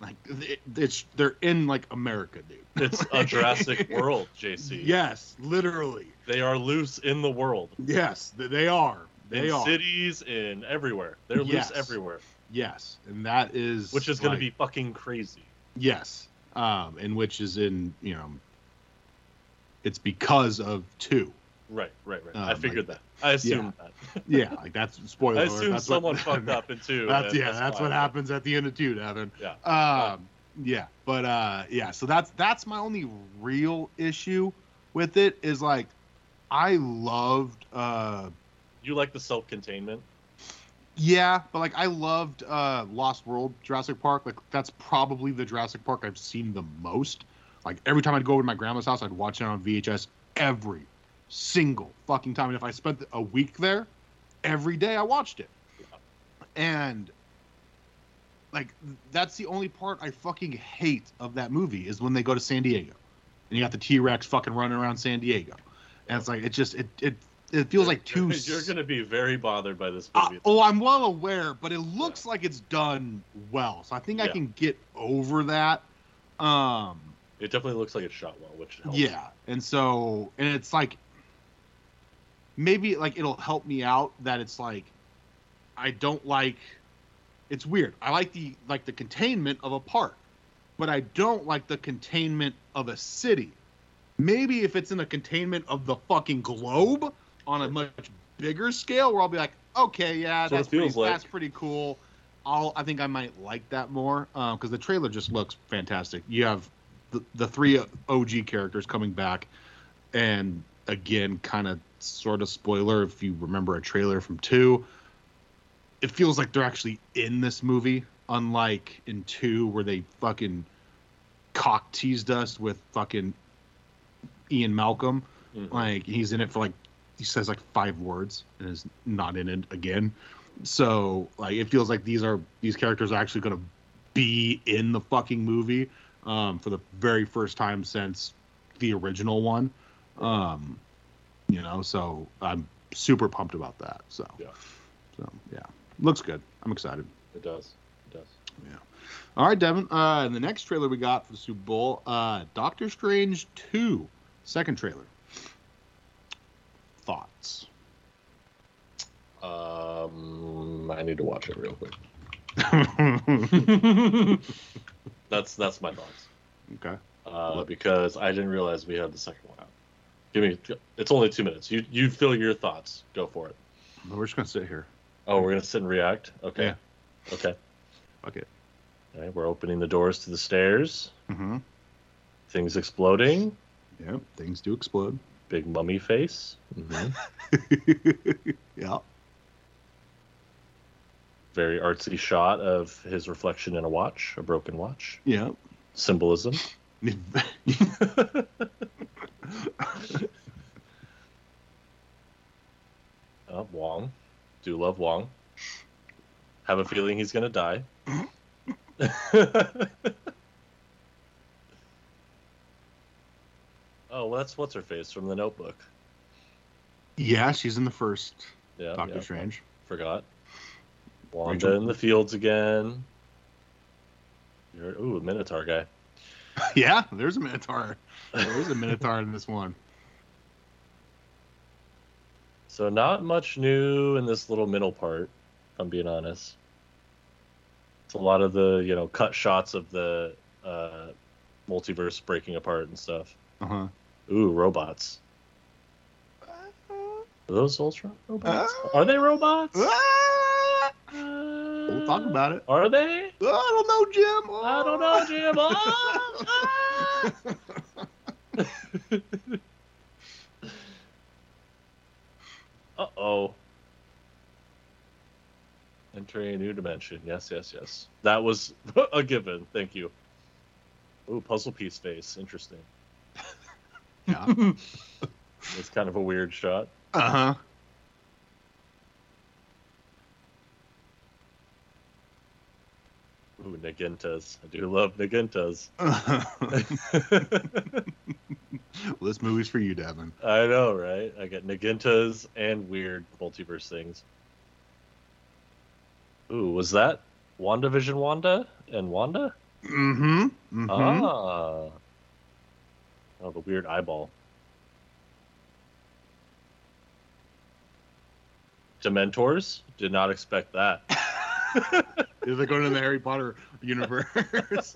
Like it, it's they're in like America, dude. it's a Jurassic World, JC. Yes, literally. They are loose in the world. Yes, th- they are. They in are. cities, in everywhere. They're Yes. loose everywhere, Yes, and that is which is going like- to be fucking crazy. Yes, um, and which is in you know, it's because of two. Right, right, right. Um, I figured like- that. I assumed that. Yeah, like that's spoiler. I assumed that's what- someone fucked up in two. That's yeah, that's why. what happens at the end of two, Devin. Yeah. Um, yeah, but uh, yeah. So that's that's my only real issue with it is like, I loved uh, You like the self-containment? yeah, but like I loved uh Lost World Jurassic Park. Like that's probably the Jurassic Park I've seen the most. Like every time I'd go over to my grandma's house, I'd watch it on VHS every single fucking time. And if I spent a week there, every day I watched it. And like that's the only part I fucking hate of that movie is when they go to San Diego. And you got the T Rex fucking running around San Diego. And it's like it just it it it feels like too You're going to be very bothered by this uh, oh, I'm well aware, but it looks like it's done well, so I think I can get over that. Um, it definitely looks like it's shot well, which helps. yeah, and so and it's like maybe like it'll help me out that it's like I don't like. It's weird. I like the like the containment of a park, but I don't like the containment of a city. Maybe if it's in the containment of the fucking globe on a much bigger scale, where I'll be like, okay, yeah, That's that's pretty, like. that's pretty cool. I'll I think I might like that more because the trailer just looks fantastic. You have the, the three OG characters coming back, and again, kind of sort of spoiler if you remember a trailer from two. It feels like they're actually in this movie, unlike in two where they fucking cock teased us with fucking Ian Malcolm. Mhm. Like he's in it for like he says like five words and is not in it again. So like it feels like these are these characters are actually gonna be in the fucking movie um, for the very first time since the original one. Um, You know, so I'm super pumped about that. So Yeah. so yeah, looks good. I'm excited. It does. It does. Yeah. All right, Devin. Uh, and the next trailer we got for the Super Bowl, uh, Doctor Strange 2, second trailer. Thoughts? Um, I need to watch it real quick. That's that's my thoughts. okay. Uh, because I didn't realize we had the second one out. Give me. It's only two minutes. You you fill your thoughts. Go for it. We're just gonna sit here. Oh, we're gonna sit and react. Okay. Yeah. Okay. Okay. All right. We're opening the doors to the stairs. Mm-hmm. Things exploding. Yep. Things do explode. Big mummy face. Mhm. yeah. Very artsy shot of his reflection in a watch, a broken watch. Yeah. Symbolism. Uh, Wong. Do love Wong. Have a feeling he's gonna die. oh, well, that's what's her face from the Notebook. yeah, she's in the first Yeah, Doctor yeah, Strange. Forgot. Wanda Rachel- in the fields again. You're, ooh, a Minotaur guy. yeah, there's a Minotaur. There's a Minotaur in this one. So not much new in this little middle part, if I'm being honest. It's a lot of the, you know, cut shots of the uh, multiverse breaking apart and stuff. Uh-huh. Ooh, robots. Are those Ultron robots? Are they robots? Ah! Uh, We'll talk about it. Are they? I don't know, Jim. I don't know, Jim. Oh, ah! Uh oh. Entering a new dimension. Yes, yes, yes. That was a given. Thank you. Ooh, puzzle piece face. Interesting. Yeah. It's kind of a weird shot. Uh-huh. Ooh, Naginatas. I do love Naginatas. well, this movie's for you, Devin. I know, right? I get Naginatas and weird multiverse things. Ooh, was that WandaVision Wanda and Wanda? Mm-hmm. mm-hmm. Ah. Oh, the weird eyeball. Dementors? Did not expect that. Is They're going in the Harry Potter universe.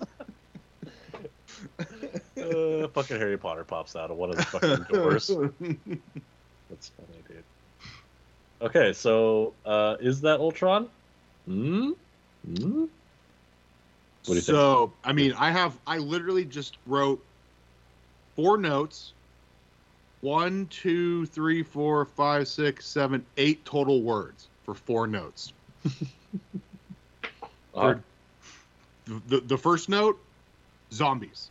uh, fucking Harry Potter pops out of one of the fucking doors. That's funny, dude. Okay, so uh, is that Ultron? Hmm? Hmm? What do you think? so, I mean, I have, I literally just wrote four notes. One, two, three, four, five, six, seven, eight total words for four notes. Uh, The, the, the first note, zombies.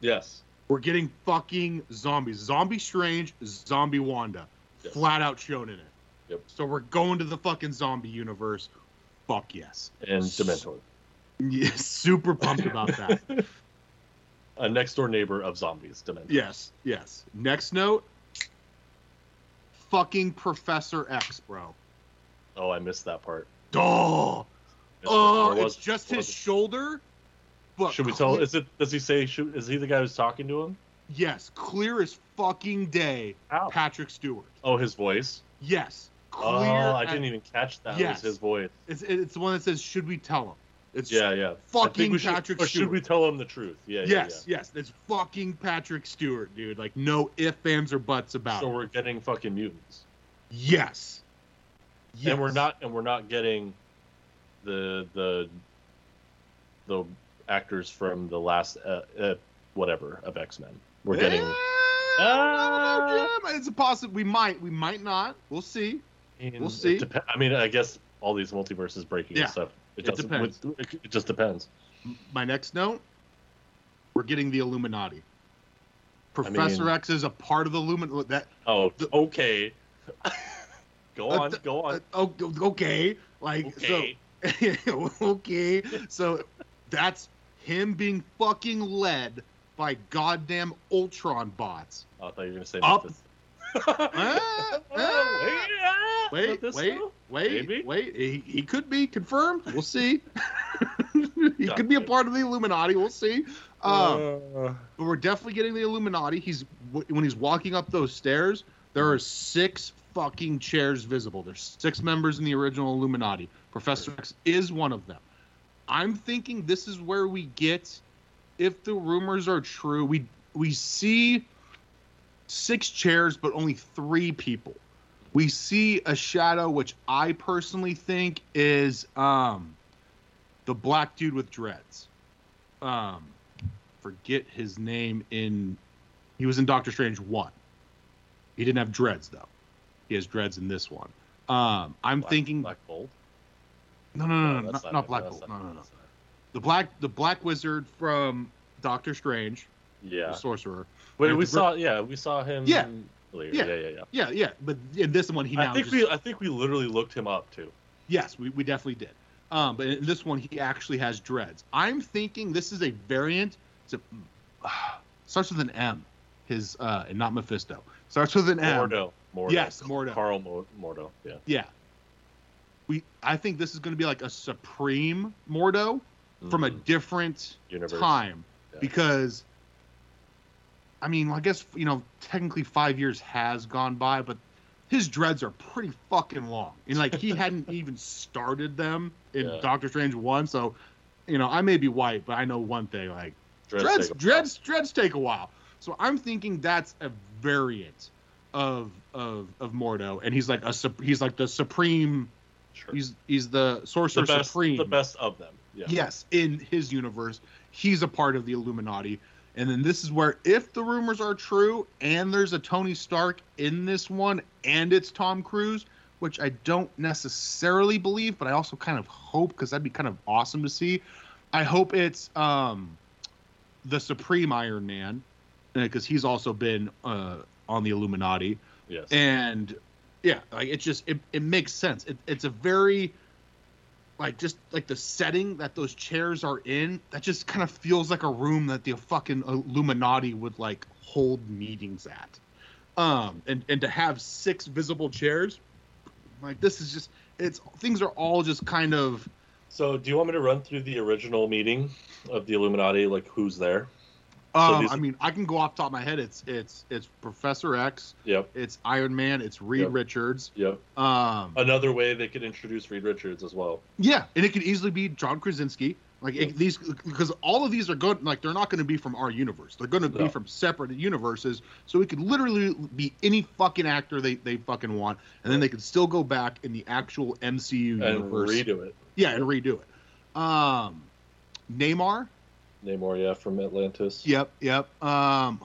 yes. We're getting fucking zombies. Zombie Strange, Zombie Wanda. Yes. Flat out shown in it. Yep. So we're going to the fucking zombie universe. Fuck yes. And Dementor. Yeah, super pumped about that. A next door neighbor of zombies, Dementor. yes, yes. Next note, fucking Professor X, bro. Oh, I missed that part. Oh, oh, it's just his shoulder. But Should we tell? Is it? Does he say? Should, is he the guy who's talking to him? yes, clear as fucking day. Ow. Patrick Stewart. Oh, his voice. Yes, oh, clear. Oh, I didn't even catch that. Yes. His voice? It's, it's the one that says, "Should we tell him?" It's Yeah, yeah. Fucking we should, Patrick Or should we tell him the truth? Yeah, yes, yeah, yes, it's fucking Patrick Stewart, dude. Like no ifs, ands, or buts yeah. about So it. we're getting fucking mutants, Yes. yes. and we're not, and we're not getting the the the actors from the last uh, uh, whatever of X Men. We're getting. Eh, Ah. Don't know, Jim. It's a possible. We might. We might not. We'll see. We'll see. depe- I mean, I guess all these multiverses breaking Yeah, and stuff. It, it depends. It, it just depends. My next note. We're getting the Illuminati. Professor mean- X is a part of the Illuminati. That Oh, The- okay. go Uh, on, th- go on. uh, okay. Like Okay. so. okay. So that's him being fucking led by goddamn Ultron bots. Oh, I thought you were gonna say Up. Ah, ah. Wait, wait, wait, Maybe. wait. He, he could be confirmed. We'll see. he could be a part of the Illuminati. We'll see. Um, Uh, but we're definitely getting the Illuminati. He's when he's walking up those stairs. There are six fucking chairs visible. There's six members in the original Illuminati. Professor X is one of them. I'm thinking this is where we get, if the rumors are true, we we see six chairs, but only three people. We see a shadow, which I personally think is um, the black dude with dreads. Um, forget his name in. He was in Doctor Strange one. He didn't have dreads though. He has dreads in this one. Um, I'm Black- thinking Black Bolt. no, no, no, no, that's not, not it. Black Bolt. not No, no, no. The black, the black wizard from Doctor Strange. Yeah. the sorcerer. Wait, we saw. Yeah, we saw him. Yeah. Earlier. Yeah. Yeah, yeah, yeah. Yeah, yeah, but in this one he now I think just, we. I think we literally looked him up too. yes, we, we definitely did. Um, but in this one he actually has dreads. I'm thinking this is a variant. It's a, starts with an M. His uh, and not Mephisto. Starts with an M. Mordo. Mordo. Yes, Mordo. Karl Mo- Mordo. Yeah. Yeah. We I think this is going to be like a supreme Mordo from a Mhm. different universe. time Yeah. because I mean, I guess you know, technically 5 years has gone by, but his dreads are pretty fucking long. And like he hadn't even started them in Yeah. Doctor Strange 1, so you know, I may be white, but I know one thing like Dreads dreads take dreads dreads take a while. So I'm thinking that's a variant of of of Mordo and he's like a he's like the supreme Sure. he's he's the sorcerer the best. supreme The best of them. Yeah. yes in his universe he's a part of the illuminati and then this is where if the rumors are true and there's a tony stark in this one and it's tom cruise which i don't necessarily believe but i also kind of hope because that'd be kind of awesome to see. I hope it's um the supreme iron man because he's also been uh on the illuminati. Yes. and yeah like it just it, it makes sense. It, it's a very like just like the setting that those chairs are in that just kind of feels like a room that the fucking illuminati would like hold meetings at um and and to have six visible chairs like this is just it's things are all just kind of so, do you want me to run through the original meeting of the Illuminati? Like, who's there? So um these- i mean i can go off the top of my head it's it's it's professor x Yep. it's iron man it's reed Yep. richards Yep. um Another way they could introduce Reed Richards as well. Yeah, and it could easily be John Krasinski. Like Yeah. it, these, because all of these are good. Like they're not going to be from our universe. They're going to be No. from separate universes. So it could literally be any fucking actor they, they fucking want, and then they could still go back in the actual MCU And universe. redo it. Yeah, and redo it. Um, Namor. Namor, yeah, from Atlantis. Yep, yep. Um,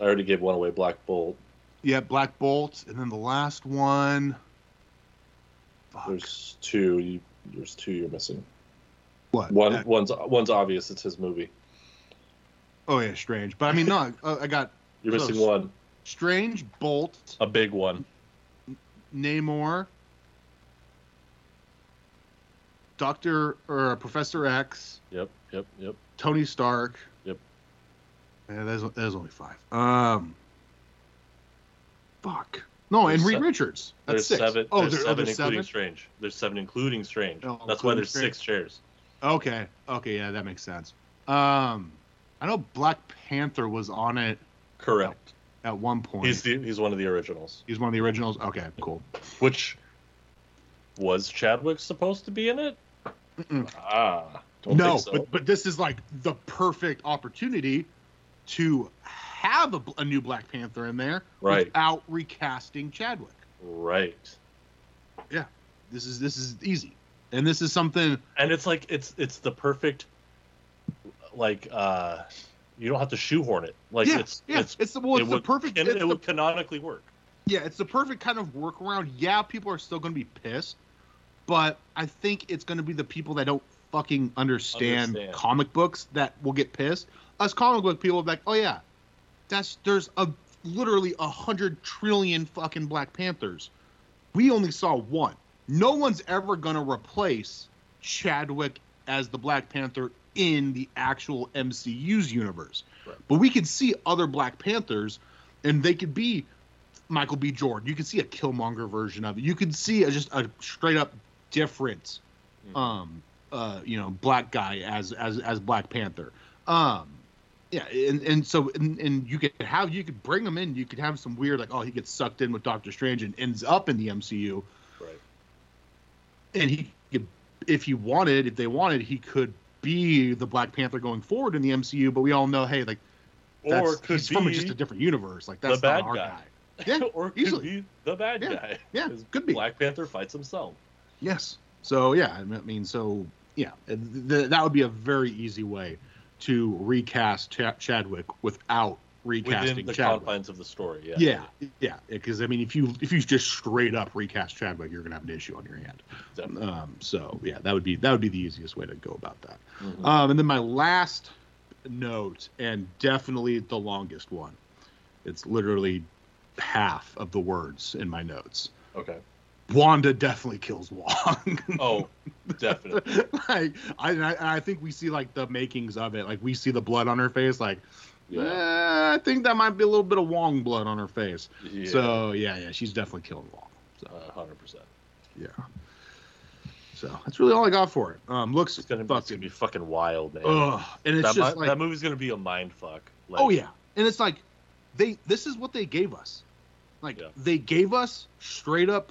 I already gave one away. Black Bolt. yeah, Black Bolt, and then the last one. Fuck. There's two. You, there's two you're missing. what? One, one's one's obvious. It's his movie. oh yeah, Strange. But I mean, no, I, got You're Close. missing one. Strange, Bolt, A big one. Namor, Doctor or Professor X, Yep. Yep. Yep. Tony Stark. Yep. Yeah, there's there's only five. Um, fuck. No, and Reed Richards. That's There's six. seven. Oh, there's there, oh, seven, there's including seven. Strange. There's seven, including Strange. Oh, That's why there's Strange. six chairs. Okay, okay, yeah, that makes sense. Um, I know Black Panther was on it Correct. at one point. He's the, he's one of the originals. He's one of the originals. Okay, cool. Which was Chadwick supposed to be in it? Mm-mm. Ah, don't no, so. but but this is like the perfect opportunity to have a, a new Black Panther in there Right. without recasting Chadwick. right. Yeah. This is this is easy, and this is something. And it's like it's it's the perfect like uh you don't have to shoehorn it. Like yeah, it's yeah, it's it's the well, it the would- perfect. and it's it the- would canonically work. yeah, it's the perfect kind of workaround. Yeah, people are still going to be pissed, but I think it's going to be the people that don't fucking understand, Understand. comic books that will get pissed. Us comic book people will be like, oh yeah, that's there's a literally a hundred trillion fucking Black Panthers. We only saw one. No one's ever going to replace Chadwick as the Black Panther in the actual MCU's universe. Right. But we could see other Black Panthers, and they could be Michael B. Jordan. You could see a Killmonger version of it. You could see a, just a straight up different, Mhm. um, uh, you know, black guy as as as Black Panther. Um, yeah, and and so and, and you could have you could bring him in. You could have some weird like oh he gets sucked in with Doctor Strange and ends up in the MCU, right. and he could if he wanted if they wanted he could be the Black Panther going forward in the MCU. But we all know hey like that's, Or could he's from just a different universe. Like that's the not bad our guy. guy. Yeah, or easily. could be the bad guy. Yeah, guy. yeah, could be. Black Panther fights himself. Yes. So yeah, I mean, so yeah, th- th- that would be a very easy way to recast Ch- Chadwick without recasting Within the Chadwick. confines of the story, yeah. Yeah, yeah, because I mean, if you if you just straight up recast Chadwick, you're gonna have an issue on your hand. Um, so yeah, that would be that would be the easiest way to go about that. Mhm. Um, and then my last note, and definitely the longest one, it's literally half of the words in my notes. Okay. Wanda definitely kills Wong. Oh, definitely. like I, I I think we see like the makings of it. Like we see the blood on her face. Like Yeah. eh, I think that might be a little bit of Wong blood on her face. Yeah. So yeah, yeah, she's definitely killing Wong. So Uh, hundred percent. yeah. So that's really all I got for it. Um, looks It's gonna, be, it's fucking gonna be fucking wild, man. ugh, and it's that, just like that movie's gonna be a mind fuck. Like, oh yeah, and it's like they this is what they gave us. Like Yeah. they gave us straight up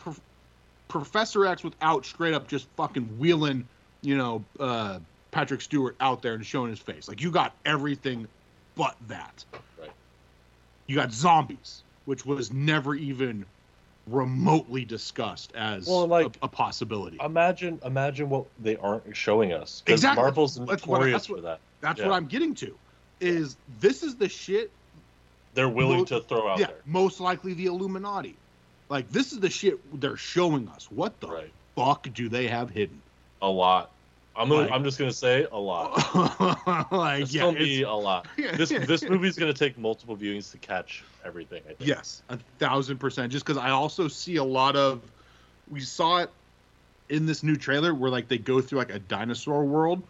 Professor X without straight up just fucking wheeling, you know, uh, Patrick Stewart out there and showing his face. Like you got everything but that. Right. You got zombies, which was never even remotely discussed as Well, like- a, a possibility. Imagine, imagine what they aren't showing us. 'Cause Exactly. Marvel's That's what- notorious that's what- for that. That's yeah. what I'm getting to. Is this is the shit They're willing Mo- to throw out yeah, there. most likely the Illuminati. Like this is the shit they're showing us. What the Right. fuck do they have hidden? A lot. I'm gonna, Like- I'm just gonna say a lot. like It's yeah, gonna be a lot. This this movie's gonna take multiple viewings to catch everything. I think. yes, a thousand percent. Just because I also see a lot of, we saw it in this new trailer where like they go through like a dinosaur world.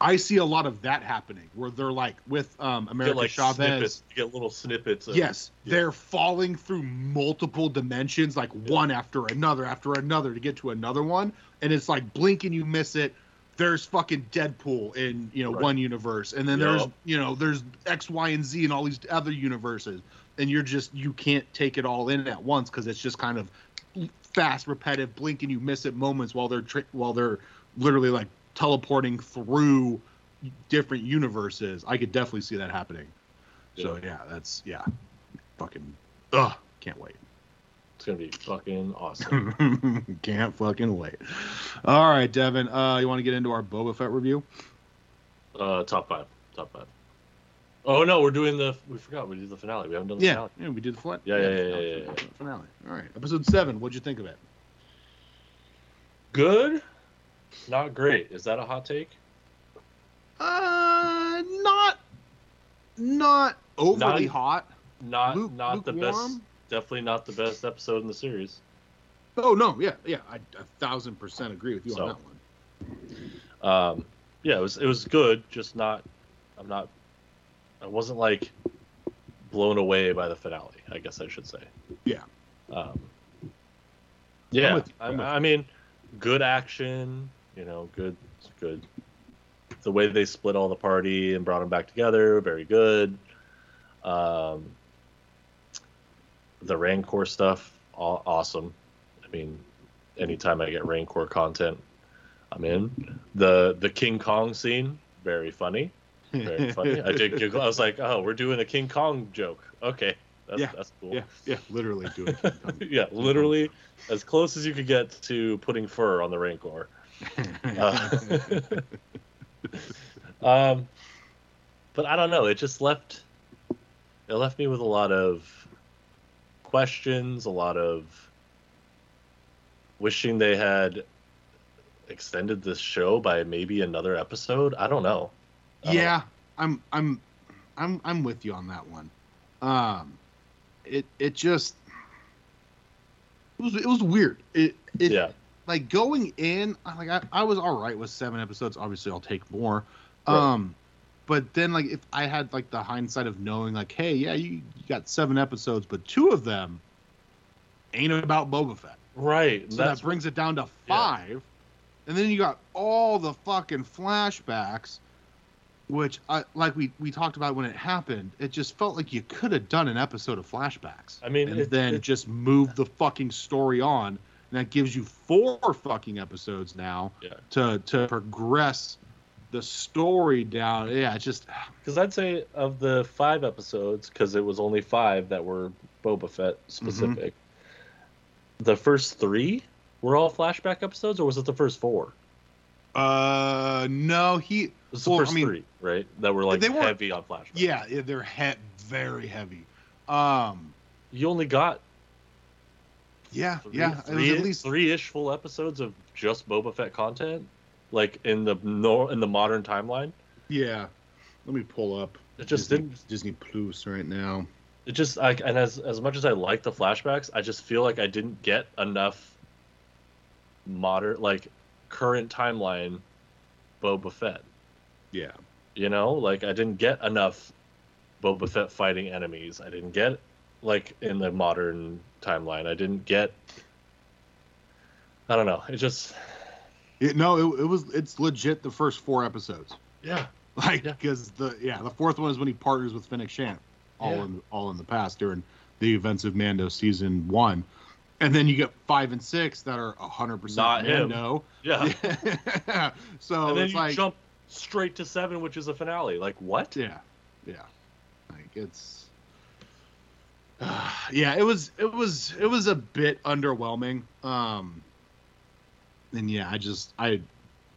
I see a lot of that happening where they're like with um America get like Chavez. snippets. You get little snippets. Of, Yes, yeah. they're falling through multiple dimensions, like one after another after another to get to another one, and it's like blink and you miss it. There's fucking Deadpool in you know Right. one universe, and then there's you know there's X, Y, and Z in all these other universes, and you're just you can't take it all in at once because it's just kind of fast, repetitive, blink and you miss it moments while they're tri- while they're literally like teleporting through different universes. I could definitely see that happening. So Yeah. yeah, that's yeah, fucking ugh, can't wait. It's gonna be fucking awesome. can't fucking wait. All right, Devin, uh, you want to get into our Boba Fett review? uh, top five. Top five. Oh no, we're doing the. We forgot we did the finale. We haven't done the Yeah, finale. yeah, we did the flat. Yeah, yeah, yeah, yeah, yeah, Finale. All right, episode seven. What'd you think of it? Good. Not great. Is that a hot take? Uh, not, not overly Not- hot. Not Luke- not the best. Definitely not the best episode in the series. Oh no, yeah, yeah, I a thousand percent agree with you So- on that one. Um, yeah, it was it was good. Just not. I'm not. I wasn't like blown away by the finale. I guess I should say. Yeah. Um, yeah. with you. I, I'm with I mean, good action. You know, good, good. The way they split all the party and brought them back together, very good. Um, the Rancor stuff, aw- awesome. I mean, anytime I get Rancor content, I'm in. The the King Kong scene, very funny, very funny. I did giggle. I was like, oh, we're doing a King Kong joke. Okay, that's Yeah, that's cool. yeah, yeah, literally do it. yeah, literally as close as you could get to putting fur on the Rancor. Uh, um, but I don't know. It just left. It left me with a lot of questions, a lot of wishing they had extended this show by maybe another episode. I don't know. I don't yeah, I'm I'm I'm I'm with you on that one. Um it it just it was it was weird. It it Yeah. Like going in like I, I was all right with seven episodes. Obviously I'll take more. Right. Um but then like if I had like the hindsight of knowing like, hey, yeah, you, you got seven episodes, but two of them ain't about Boba Fett. Right. So that brings it down to five. And then you got all the fucking flashbacks, which I like we we talked about when it happened. It just felt like you could have done an episode of flashbacks. I mean, and it- then it- just move the fucking story on. And that gives you four fucking episodes now Yeah. to to progress the story down. Yeah, just Because I'd say of the five episodes, because it was only five that were Boba Fett Mm-hmm. specific, the first three were all flashback episodes, or was it the first four? uh no, he It was the Well, I first mean, three, right? That were like they weren't- heavy on flashback. yeah, yeah, they're he- very heavy. Um You only got yeah, three, yeah, it was three, at least three-ish full episodes of just Boba Fett content, like in the no in the modern timeline. Yeah. Let me pull up It just Disney, didn't. Disney Plus right now. It just like and as as much as I like the flashbacks, I just feel like I didn't get enough modern like current timeline Boba Fett. Yeah. You know, like I didn't get enough Boba Fett fighting enemies. I didn't get like in the modern timeline. I didn't get. I don't know. It just It, no, it, it was it's legit the first four episodes. yeah Like Yeah. because the yeah, the fourth one is when he partners with Fennec Shand. All Yeah. in all in the past during the events of Mando season one. And then you get five and six that are hundred percent Not him. Mando. yeah. so and then it's you like jump straight to seven, which is a finale. Like what? Yeah, yeah. Like it's. yeah, it was it was it was a bit underwhelming. Um. And yeah, I just I,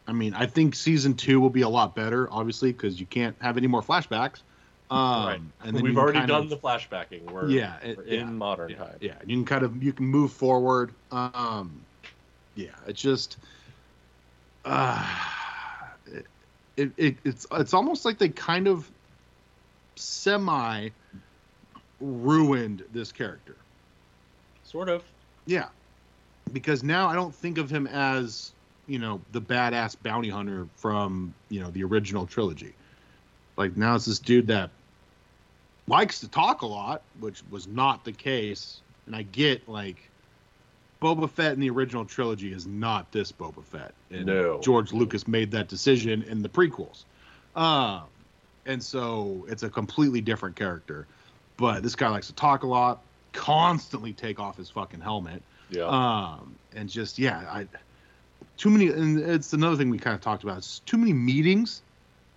I mean, I think season two will be a lot better, obviously, because you can't have any more flashbacks. Um, Right. And then We've already done of- the flashbacking. We're, Yeah, it- we're yeah, in modern yeah, time. Yeah, you can kind of you can move forward. Um, yeah, it's just, uh, it, it, it it's it's almost like they kind of semi ruined this character. Sort of. Yeah, because now I don't think of him as you know the badass bounty hunter from you know the original trilogy. Like now it's this dude that likes to talk a lot, which was not the case. And I get like Boba Fett in the original trilogy is not this Boba Fett. And No. George Lucas made that decision in the prequels. Um, and so it's a completely different character. But this guy likes to talk a lot, constantly take off his fucking helmet. Yeah. Um, and just yeah, I too many and it's another thing we kind of talked about. It's too many meetings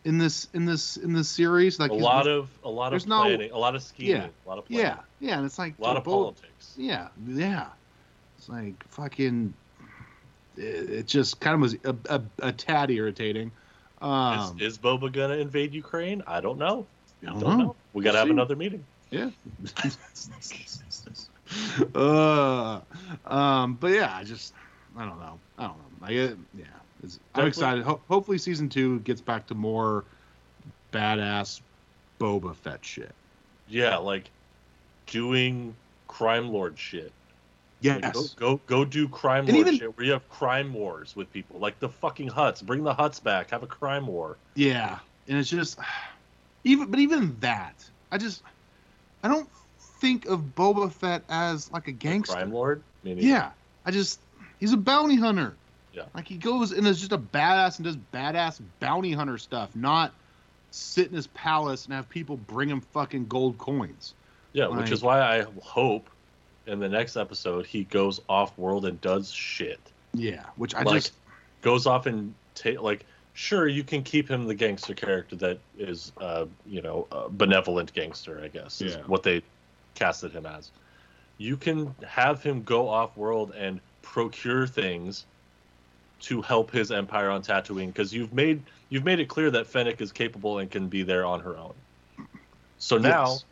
in this in this in this series. Like a lot of a lot of no- planning, a lot of scheming, Yeah. a lot of planning, yeah, yeah, and it's like a lot of Bo- politics. Yeah, yeah. It's like fucking. It, it just kind of was a, a, a tad irritating. Um, is, is Boba gonna invade Ukraine? I don't know. I don't Don't know. know. We gotta We'll have see. another meeting. Yeah. uh, um, but yeah, I just I don't know. I don't know. I get yeah. It's, I'm excited. Ho- hopefully, season two gets back to more badass Boba Fett shit. Yeah, like doing crime lord shit. Like, Yes. go, go go do crime And lord even- shit where you have crime wars with people. Like the fucking Hutts. Bring the Hutts back. Have a crime war. Yeah, and it's just even, but even that, I just I don't think of Boba Fett as like a gangster. Crime lord? Neither. Yeah, I just he's a bounty hunter. Yeah. like he goes and is just a badass and does badass bounty hunter stuff, not sit in his palace and have people bring him fucking gold coins. Yeah, which is why I hope in the next episode he goes off world and does shit. Yeah, which I like just goes off and take like sure you can keep him the gangster character that is uh you know a benevolent gangster i guess is Yeah. what they casted him as you can have him go off world and procure things to help his empire on Tatooine because you've made you've made it clear that Fennec is capable and can be there on her own. So now Yes.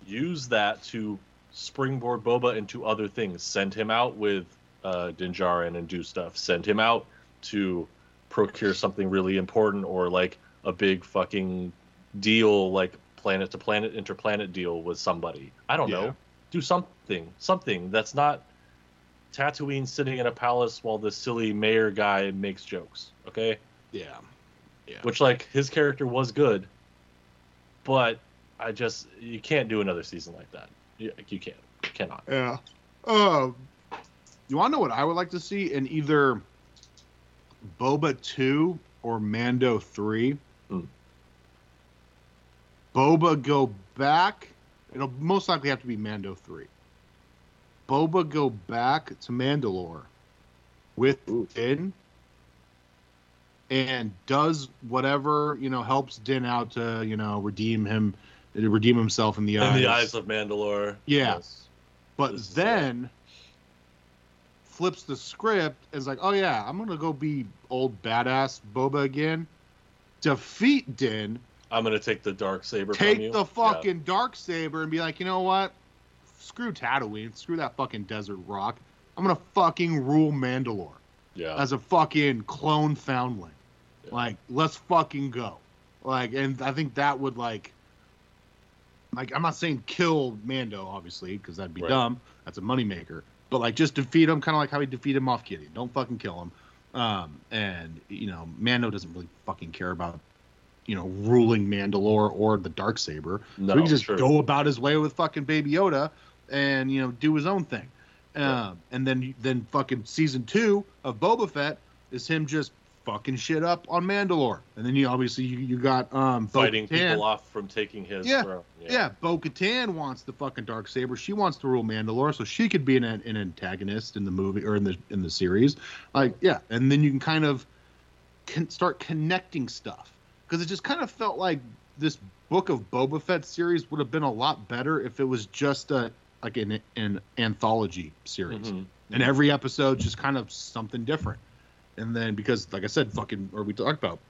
use that to springboard Boba into other things. Send him out with uh, Din Djarin and do stuff. Send him out to procure something really important or like a big fucking deal, like planet to planet, interplanet deal with somebody. I don't Yeah. know. Do something, something that's not Tatooine sitting in a palace while the silly mayor guy makes jokes. Okay, yeah, Yeah. which like his character was good, but I just you can't do another season like that. You, you can't, you cannot. Yeah. Uh, you want to know what I would like to see in either Boba 2 or Mando 3? Hmm. Boba go back. It'll most likely have to be Mando 3. Boba go back to Mandalore with Ooh. Din and does whatever, you know, helps Din out to, you know, redeem him, redeem himself in the In eyes. the eyes of Mandalore. Yeah. yes. But This is then flips the script and is like, oh yeah, I'm gonna go be old badass Boba again. Defeat Din, I'm gonna take the dark saber. take the fucking dark saber and be like, you know what? Screw Tatooine, screw that fucking desert rock. I'm gonna fucking rule Mandalore Yeah. as a fucking clone foundling. Yeah. Like, let's fucking go. Like, and I think that would like, like I'm not saying kill Mando, obviously, because that'd be Right. dumb. That's a moneymaker. But like, just defeat him, kind of like how he defeated Moff Gideon. Don't fucking kill him. Um, and you know, Mando doesn't really fucking care about, you know, ruling Mandalore or the dark saber. no, so he can just true. go about his way with fucking Baby Yoda, and you know, do his own thing. Um, and then then fucking season two of Boba Fett is him just fucking shit up on Mandalore. And then you obviously you, you got um fighting Bo-Katan. people off from taking his Yeah. throne. Yeah, Bo Katan wants the fucking dark saber. She wants to rule Mandalore, so she could be an, an antagonist in the movie or in the in the series. Like, yeah, and then you can kind of can start connecting stuff because it just kind of felt like this book of Boba Fett series would have been a lot better if it was just a like an an anthology series Mhm. and every episode just kind of something different. And then because, like I said, fucking or we talked about,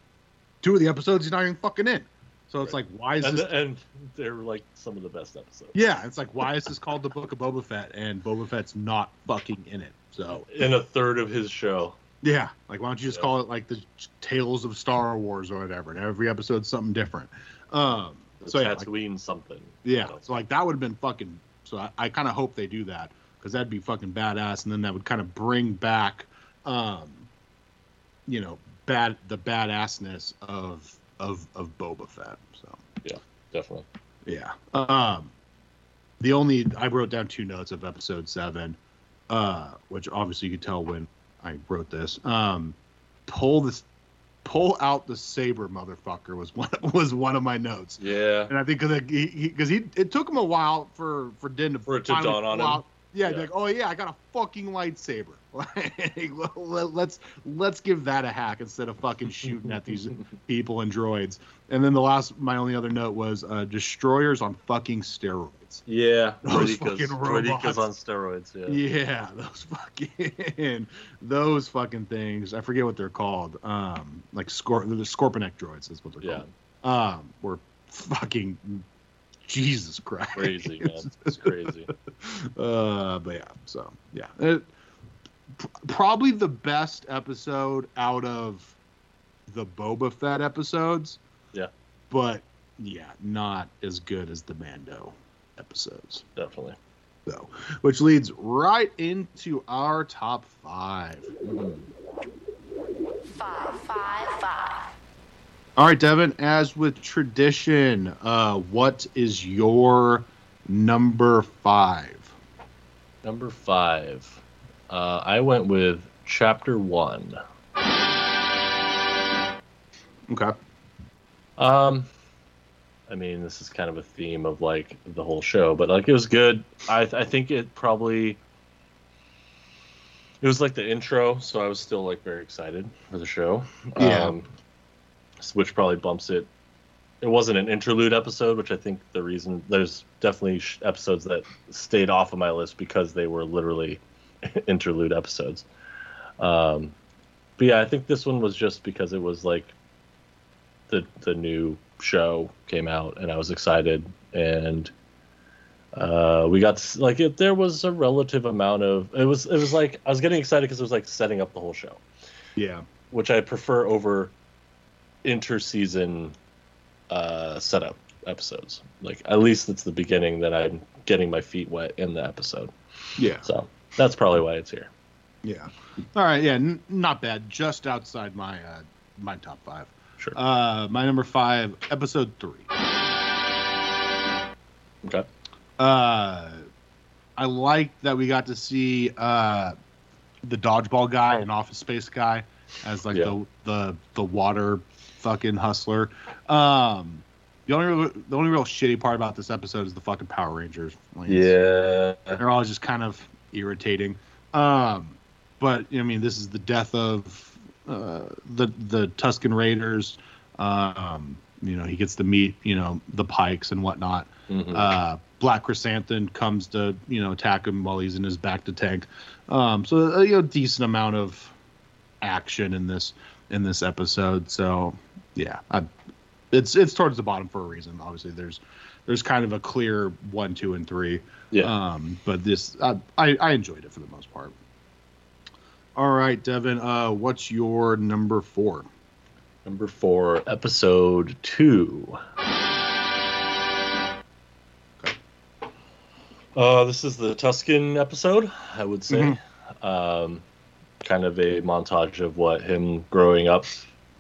two of the episodes he's not even fucking in. So it's Right. like, why is And, this? and they're like some of the best episodes. yeah, it's like, why is this called the Book of Boba Fett and Boba Fett's not fucking in it? So In a third of his show. yeah, like why don't you just Yeah. call it like the Tales of Star Wars or whatever? And every episode's something different. Um, The so yeah, like, something. yeah, So, so like that would have been fucking. So I, I kind of hope they do that because that'd be fucking badass, and then that would kind of bring back, um, you know, bad the badassness of of of Boba Fett. So yeah, definitely. yeah. Um, the only I wrote down two notes of episode seven, uh, which obviously you could tell when I wrote this. Um, pull this, pull out the saber, motherfucker was one was one of my notes. Yeah. And I think because he, he, 'cause he, it took him a while for for Din to For it to dawn on him. out- Yeah, Yeah. like oh yeah, I got a fucking lightsaber. Like, let's let's give that a hack instead of fucking shooting at these people and droids. And then the last, my only other note was uh, destroyers on fucking steroids. Yeah. Those fucking robots. on steroids. Yeah. Yeah, those fucking those fucking things. I forget what they're called. Um, like scor- the Scorpenek droids is what they're Yeah. called. Um, were fucking Jesus Christ. Crazy, man. It's crazy. uh, but yeah, so yeah, it, pr- probably the best episode out of the Boba Fett episodes. Yeah. but yeah, not as good as the Mando episodes. Definitely. So, which leads right into our top five. Five, five, five. All right, Devin. As with tradition, uh, what is your number five? Number five. Uh, I went with chapter one. Okay. Um, I mean, this is kind of a theme of like the whole show, but like it was good. I I think it probably it was like the intro, so I was still like very excited for the show. Yeah. Um, which probably bumps it. It wasn't an interlude episode, which I think the reason there's definitely sh- episodes that stayed off of my list because they were literally interlude episodes. Um, but yeah, I think this one was just because it was like the the new show came out and I was excited and uh, we got to, like it, there was a relative amount of it was it was like I was getting excited because it was like setting up the whole show, Yeah. which I prefer over inter-season uh, setup episodes. Like at least it's the beginning that I'm getting my feet wet in the episode. Yeah. So that's probably why it's here. Yeah. All right. Yeah. N- not bad. Just outside my uh, my top five. Sure. Uh, my number five, episode three. Okay. Uh, I like that we got to see uh, the dodgeball guy and Office Space guy as like Yeah. the the the water fucking hustler. Um, the only real, the only real shitty part about this episode is the fucking Power Rangers. Like, Yeah. they're all just kind of irritating. Um, but I mean, this is the death of uh, the the Tusken Raiders. Um, you know, he gets to meet you know the Pikes and whatnot. Mhm. Uh, Black Chrysanthemum comes to you know attack him while he's in his bacta tank. Um, so uh, you know, decent amount of action in this in this episode. So yeah, I, it's it's towards the bottom for a reason. Obviously, there's there's kind of a clear one, two, and three. Yeah. Um, but this I, I I enjoyed it for the most part. All right, Devin. Uh, what's your number four? Number four, episode two. Uh, this is the Tusken episode, I would say. Um, kind of a montage of what him growing up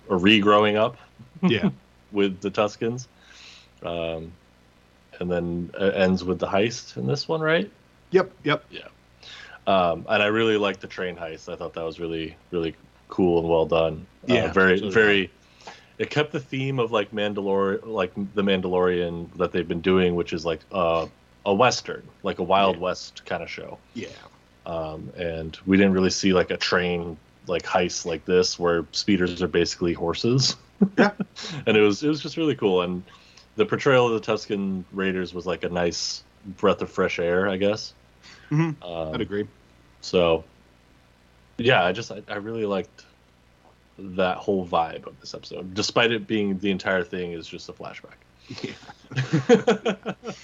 or re-growing up Yeah. with the Tuskens. Um, and then it ends with the heist in this one, right? yep. Yep. Yeah. Um, and I really liked the train heist. I thought that was really, really cool and well done. Yeah, uh, very, very. It kept the theme of like Mandalorian, like the Mandalorian that they've been doing, which is like uh, a western, like a Wild Yeah. West kind of show. Yeah. Um, and we didn't really see like a train like heist like this, where speeders are basically horses. Yeah. and it was it was just really cool. And the portrayal of the Tusken Raiders was like a nice breath of fresh air, I guess. Mhm. Um, I'd agree. so, yeah, I just I, I really liked that whole vibe of this episode, despite it being the entire thing is just a flashback.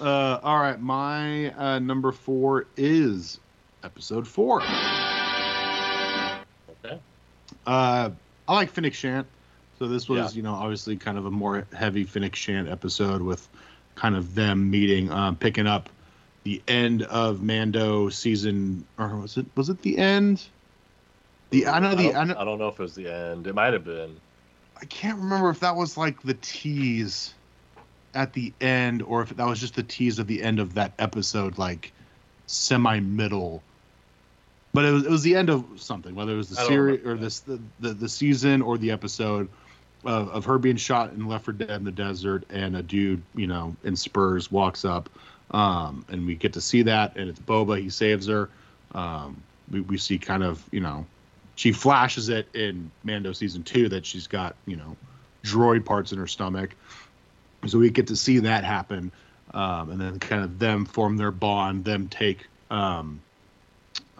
Uh, all right, my uh, number four is episode four. okay. Uh, I like Fennec Shand. So this was, Yeah. you know, obviously kind of a more heavy Fennec Shand episode with kind of them meeting, um, picking up the end of Mando season, or was it was it the end? The I know the don't, I, know, I don't know if it was the end. It might have been. I can't remember if that was like the tease at the end or if that was just the tease of the end of that episode, like semi middle. But it was it was the end of something, whether it was the series or this the, the the season or the episode of, of her being shot and left for dead in the desert, and a dude, you know, in spurs walks up, um, and we get to see that, and it's Boba. He saves her. Um, we we see kind of you know she flashes it in Mando season two that she's got you know droid parts in her stomach, so we get to see that happen, um, and then kind of them form their bond, them take um,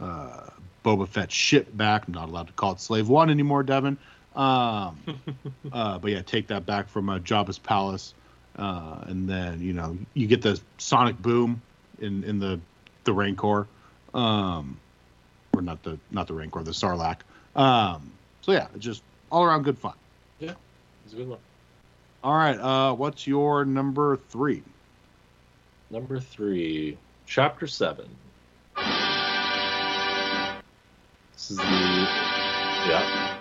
uh, Boba Fett's ship back. I'm not allowed to call it Slave One anymore, Devin. Um, uh, but yeah, take that back from uh, Jabba's palace, uh, and then you know you get the sonic boom in in the the Rancor. Um, or not the not the Rancor, the Sarlacc. Um, so yeah, it's just all around good fun. Yeah, it's a good one. All right, uh, what's your number three? Number three, chapter seven. This is the yeah,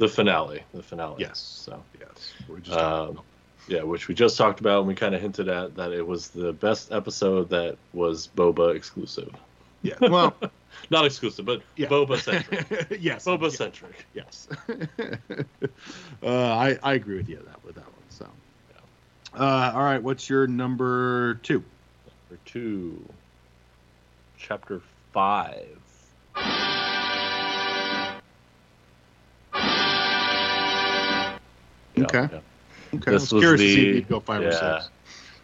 the finale. The finale. Yes. So Yes, we're just um, yeah, which we just talked about, and we kind of hinted at that it was the best episode that was Boba exclusive. yeah. Well, Not exclusive, but Yeah. Boba centric. yes, Boba centric. yes. uh, I I agree with you that with that one. So, uh, all right, what's your number two? Number two, chapter five. Okay. yeah. Okay, This I was was curious to see if the- you'd go five or yeah.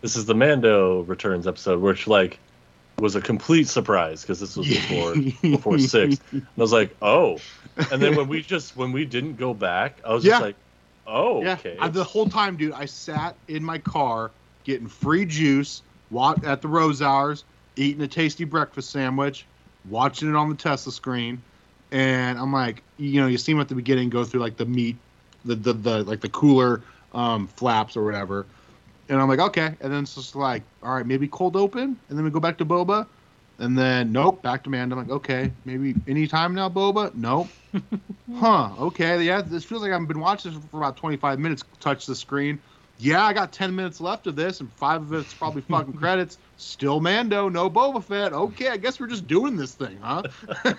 This is the Mando returns episode, which like was a complete surprise because this was before before six. And I was like, oh. And then when we just when we didn't go back, I was Yeah. just like, oh, Yeah, okay. I, the whole time, dude, I sat in my car getting free juice, at the Rose Hours, eating a tasty breakfast sandwich, watching it on the Tesla screen, and I'm like, you know, you see him at the beginning go through like the meat, the the, the like the cooler um, flaps or whatever, and I'm like, okay, and then it's just like, all right, maybe cold open, and then we go back to Boba. And then nope, back to Mando. I'm like, okay, maybe any time now, Boba. Nope. huh? Okay, yeah. This feels like I've been watching this for about 25 minutes. Touch the screen. Yeah, I got 10 minutes left of this, and five of it's probably fucking credits. Still Mando, no Boba Fett. Okay, I guess we're just doing this thing, huh?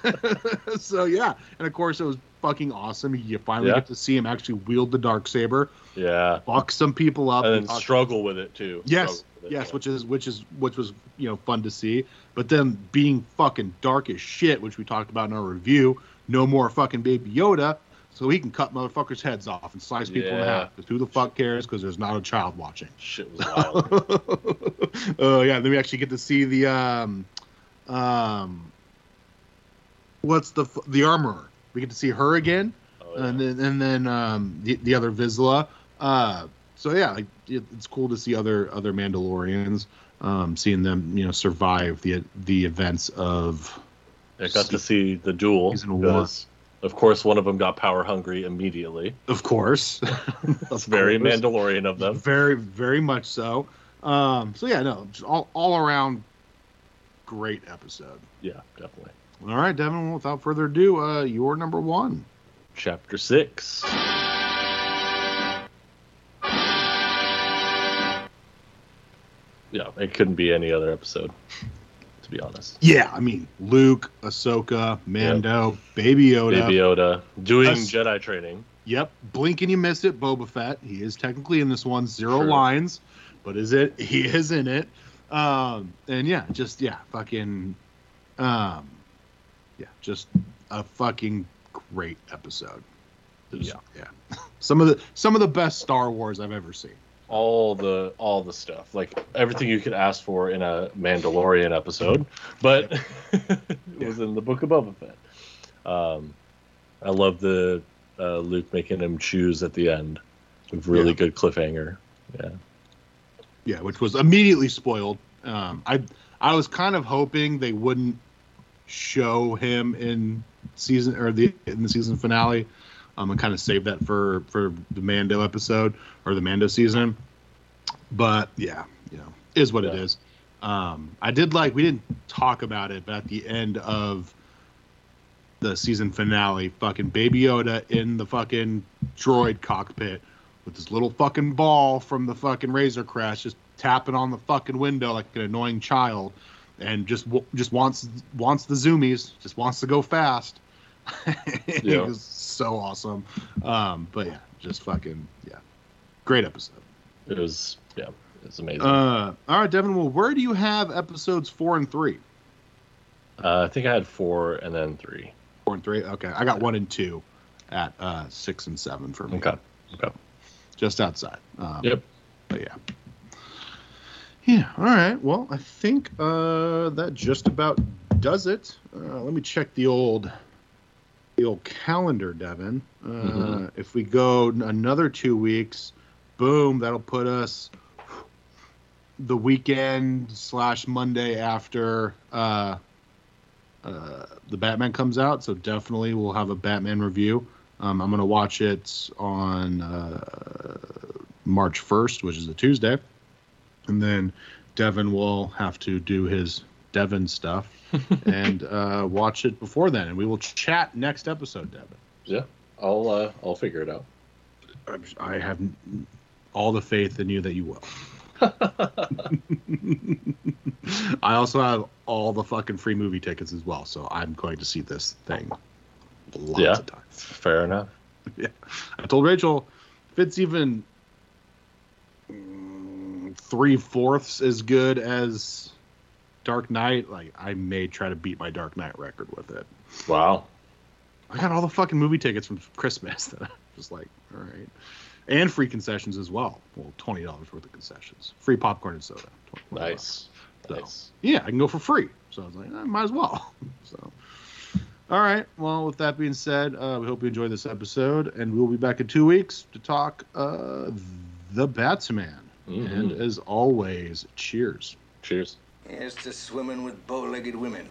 so yeah, and of course it was fucking awesome. You finally Yeah. get to see him actually wield the dark saber, Yeah. fuck some people up, And and struggle with it too. Yes, it, yes, yeah. which is which is which was you know fun to see. But then being fucking dark as shit, which we talked about in our review. No more fucking Baby Yoda, so he can cut motherfuckers' heads off and slice people in half. half. 'Cause who the fuck cares? Because there's not a child watching. Shit was wild. Oh yeah, then we actually get to see the um, um, what's the the armorer? We get to see her again Oh, yeah. and then and then um, the the other Vizsla. Uh, so yeah, like, it, it's cool to see other other Mandalorians, um, seeing them you know survive the the events of. I got to see the duel. Because, Of course, one of them got power hungry immediately. Of course, That's very course. Mandalorian of them. Very very much so. Um, so yeah, no, just all all around great episode. Yeah, definitely. All right, Devin. Without further ado, uh, your number one. Chapter six. Yeah, it couldn't be any other episode, to be honest. Yeah, I mean Luke, Ahsoka, Mando, Baby Yoda. Baby Yoda doing That's- Jedi training. Yep, blink and you miss it. Boba Fett. He is technically in this one, zero Sure. lines, but is it? He is in it. Um, and yeah, just yeah, fucking, um, yeah, just a fucking great episode. Was- Yeah. yeah. Some of the some of the best Star Wars I've ever seen. all the all the stuff like everything you could ask for in a mandalorian episode but it was in the book of Boba Fett. um i love the uh, luke making him choose at the end really Yeah. good cliffhanger yeah Yeah, which was immediately spoiled. Um, I I was kind of hoping they wouldn't show him in season or the in the season finale, um, and kind of save that for for the Mando episode or the Mando season. But yeah, you know, is what it Yeah. is. Um, I did like we didn't talk about it, but at the end of the season finale, fucking Baby Yoda in the fucking droid cockpit with this little fucking ball from the fucking Razor Crest just tapping on the fucking window like an annoying child, and just just wants wants the zoomies, just wants to go fast. it was so awesome. Um, but yeah, just fucking yeah, great episode. it was yeah it was amazing Uh, all right, Devin. Well, where do you have episodes four and three? uh, i think i had four and then three Four and three. Okay, I got one and two at uh, six and seven for me. okay okay just outside. Um, Yep. But yeah. Yeah. All right. Well, I think uh, that just about does it. Uh, let me check the old the old calendar, Devin. Uh, Mhm. If we go another two weeks, boom, that'll put us the weekend slash Monday after uh, uh, the Batman comes out. So definitely we'll have a Batman review. Um, I'm gonna watch it on uh, March 1st, which is a Tuesday, and then Devin will have to do his Devin stuff and uh, watch it before then, and we will chat next episode, Devin. yeah i'll uh, i'll figure it out I'm- I have all the faith in you that you will. I also have all the fucking free movie tickets as well, so I'm going to see this thing lots Yeah. of times. fair enough Yeah. I told Rachel if it's even three fourths as good as Dark Knight, like I may try to beat my Dark Knight record with it. wow I got all the fucking movie tickets from Christmas that I'm just like, all right, and free concessions as well. Well, twenty dollars worth of concessions, free popcorn and soda. nice So, nice Yeah, I can go for free. So I was like, I might as well. So, all right. Well, with that being said, uh, we hope you enjoyed this episode, and we'll be back in two weeks to talk uh, the Batman. Mhm. And as always, cheers. cheers Here's to swimming with bow-legged women.